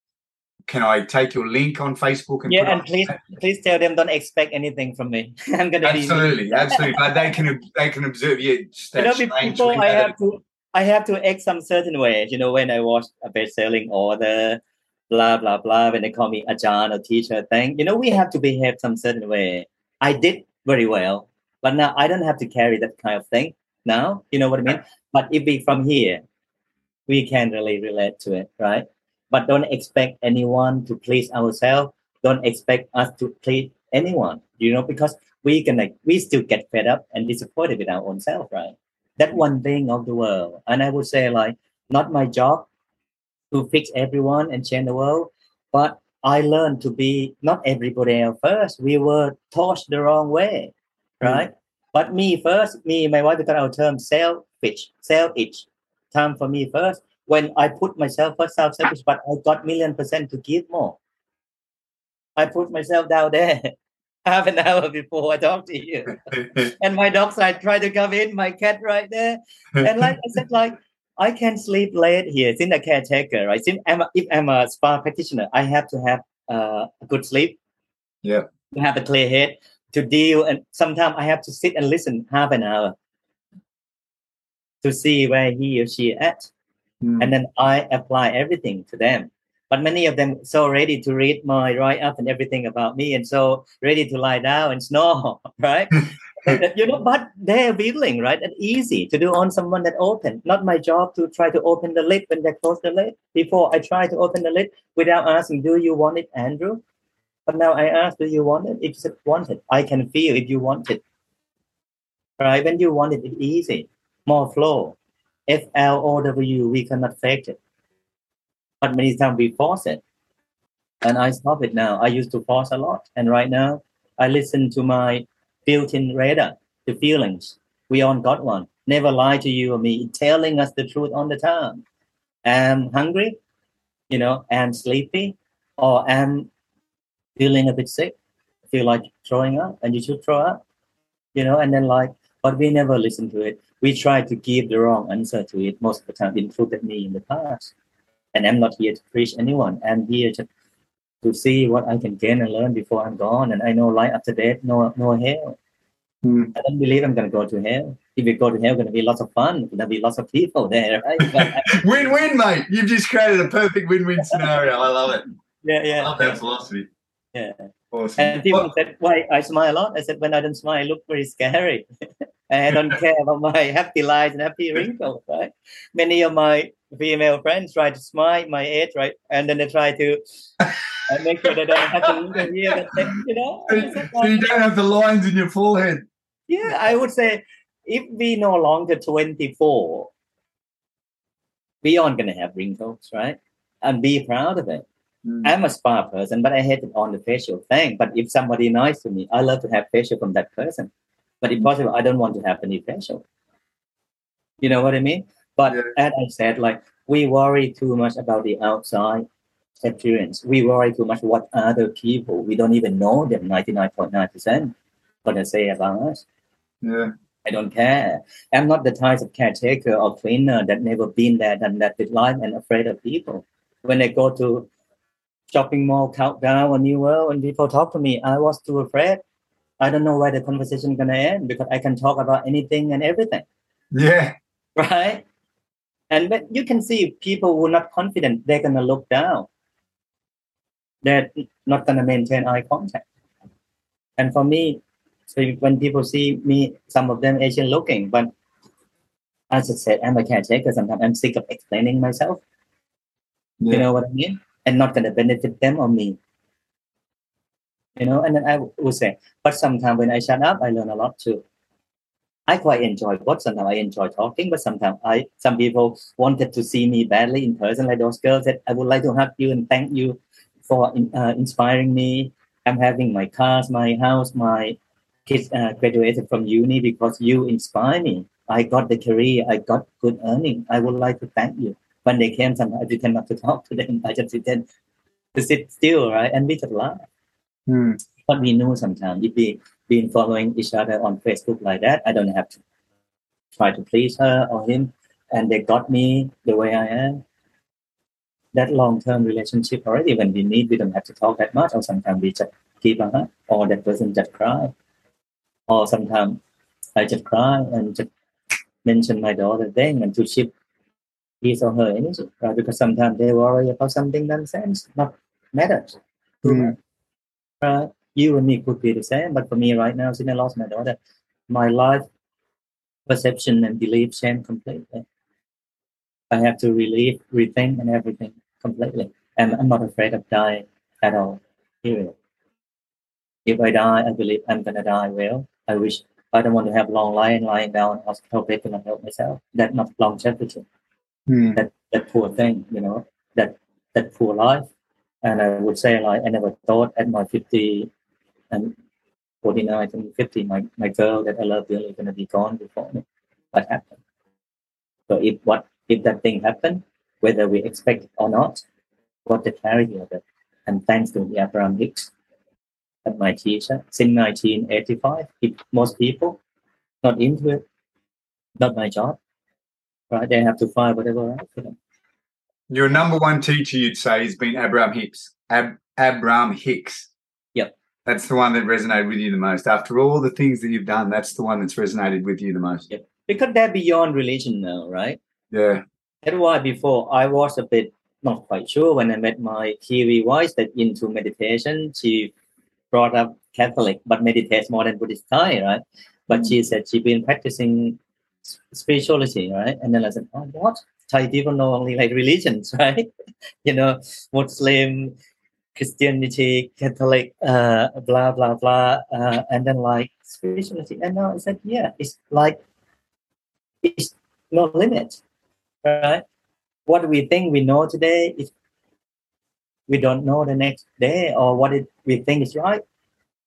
can I take your link on Facebook? And yeah, and please, please tell them don't expect anything from me. I'm gonna absolutely, be absolutely. But they can they can observe you. You know, before I have to, I have to act some certain way. You know, when I watch a best-selling order, blah blah blah. When they call me a Ajahn or teacher thing, you know, we have to behave some certain way. I did very well, but now I don't have to carry that kind of thing. Now, you know what I mean. But if we from here, we can really relate to it, right? But don't expect anyone to please ourselves. Don't expect us to please anyone. You know, because we can like we still get fed up and disappointed with our own self, right? That one thing of the world. And I would say like not my job to fix everyone and change the world, but I learned to be not everybody else first. We were taught the wrong way, mm. right? But me first, me my wife we got our term selfish, selfish. Time for me first. When I put myself first, self-selfish, but I got million percent to give more. I put myself down there half an hour before I talk to you. and my dog side tried to come in, my cat right there. And like I said, like I can sleep late here since a caretaker, right? Since I'm a, if I'm a spa practitioner, I have to have uh, a good sleep. Yeah. To have a clear head to deal, and sometimes I have to sit and listen half an hour to see where he or she at, Hmm. and then I apply everything to them. But many of them so ready to read my write up and everything about me, and so ready to lie down and snore, right? you know, but they're willing, right? And easy to do on someone that open. Not my job to try to open the lid when they close the lid. Before I try to open the lid without asking, "Do you want it, Andrew?" But now I ask, "Do you want it?" If you want it, I can feel if you want it. Right? When you want it, it's easy, more flow. F L O W. We cannot fake it. But many times we force it, and I stop it now. I used to force a lot, and right now I listen to my built-in radar, the feelings. We all got one. Never lie to you or me, telling us the truth on the time. I'm hungry, you know, I'm sleepy, or I'm feeling a bit sick, feel like throwing up, and you should throw up, you know, and then like, but we never listen to it. We try to give the wrong answer to it most of the time, included me in the past. And I'm not here to preach anyone. I'm here to to see what I can gain and learn before I'm gone. And I know life after death, no, no hell. Hmm. I don't believe I'm going to go to hell. If we go to hell, going to be lots of fun. Going to be lots of people there, right? Win-win, mate. You've just created a perfect win-win scenario. I love it. yeah, yeah. I love that philosophy. Yeah. Awesome. And people said, "Why I smile a lot?" I said, "When I don't smile, I look very scary. I don't care about my happy lines and happy wrinkles." Right? Many of my female friends try to smile my age, right? And then they try to uh, make sure that I have to look at here. They, you know, so you don't have the lines in your forehead. yeah, I would say if we no longer 24, we aren't going to have wrinkles, right? And be proud of it. Mm. I'm a spa person, but I hate it on the facial thing. But if somebody nice to me, I love to have facial from that person. But if possible, I don't want to have any facial. You know what I mean? But Yeah. as I said, like we worry too much about the outside appearance. We worry too much what other people we don't even know them 99.9% gonna say about us. Yeah. I don't care. I'm not the type of caretaker or cleaner that never been there, done that with life and afraid of people. When I go to shopping mall, countdown or New World, and people talk to me, I was too afraid. I don't know where the conversation is gonna end because I can talk about anything and everything, Yeah. right? And when you can see people who are not confident, they're gonna look down. They're not gonna maintain eye contact. And for me, so when people see me, some of them Asian looking, but as I said, I'm a caretaker. Sometimes I'm sick of explaining myself. You know what I mean? And not gonna benefit them or me. You know, and then I would say, but sometimes when I shut up, I learn a lot too. I quite enjoy what sometimes I enjoy talking, but sometimes I some people wanted to see me badly in person, like those girls that I would like to hug you and thank you for uh, inspiring me. I'm having my cars, my house, my kids uh, graduated from uni because you inspire me. I got the career, I got good earning. I would like to thank you. When they came, sometimes I pretend not to talk to them. I just pretend to sit still, right? And we just laugh. Hmm. But we know sometimes if we been following each other on Facebook like that, I don't have to try to please her or him, and they got me the way I am. That long-term relationship already, when we meet, we don't have to talk that much, or sometimes we just keep a hug, or that person just cry, or sometimes I just cry and just mention my daughter thing and to shift his or her energy, right? Because sometimes they worry about something nonsense, not matters. Mm. Right? You and me could be the same, but for me right now, since I lost my daughter, my life perception and belief changed completely. I have to relieve, rethink, and everything completely. And I'm not afraid of dying at all. Period. If I die, I believe I'm gonna die well. I wish I don't want to have long life lying down in hospital bed and not help myself. That's not longevity Hmm. that that poor thing, you know, that that poor life. And I would say like I never thought at my fifty and forty nine and fifty, my, my girl that I love dearly gonna be gone before me. What happened? So if what if that thing happened, whether we expect it or not, what the clarity of it. And thanks to the Abraham Hicks at my teacher since nineteen eighty five, if most people not into it, not my job. Right? They have to find whatever else for them. Your number one teacher, you'd say, has been Abraham Hicks. Ab- Abraham Hicks. Yep. That's the one that resonated with you the most. After all the things that you've done, that's the one that's resonated with you the most. Yep. Because they're beyond religion now, right? Yeah. That's why before I was a bit not quite sure when I met my Kiwi wife that into meditation. She brought up Catholic, but meditates more than Buddhist Thai, right? But hmm. she said she'd been practicing spirituality, right? And then I said, oh, what? Thai people know only like religions, right? you know, Muslim, Christianity, Catholic, uh, blah, blah, blah. Uh, and then like spirituality. And now I said, yeah, it's like, it's no limit, right? What we think we know today is we don't know the next day or what it, we think is right.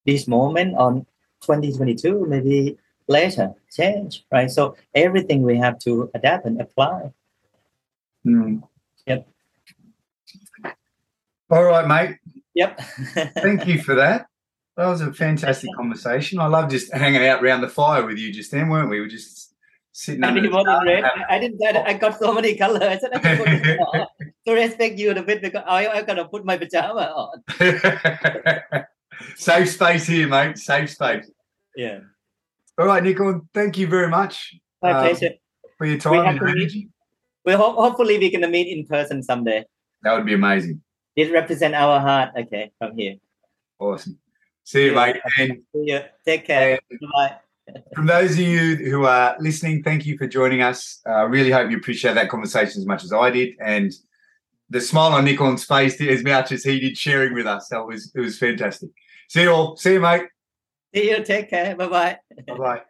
This moment on 2022, maybe later change, right? So everything we have to adapt and apply. Hmm. Yep. All right, mate. Yep. Thank you for that. That was a fantastic conversation. I love just hanging out around the fire with you just then, weren't we? We were just sitting I didn't want red. I didn't. I, got so many colors. I said I can on to respect you a bit because I I gotta put my pajama on. Safe space here, mate. Safe space. Yeah, All right, Nikorn. Thank you very much my Um, pleasure. for your time have and to meet- energy. Well, ho- hopefully we can meet in person someday. That would be amazing. It represent our heart. Okay, from here. Awesome. See you, Yeah. mate. And See you. Take care. Bye. from those of you who are listening, thank you for joining us. I really hope you appreciate that conversation as much as I did. And the smile on Nikorn's face as much as he did sharing with us. That was it was fantastic. See you all. See you, mate. See you. Take care. Bye bye. Bye bye.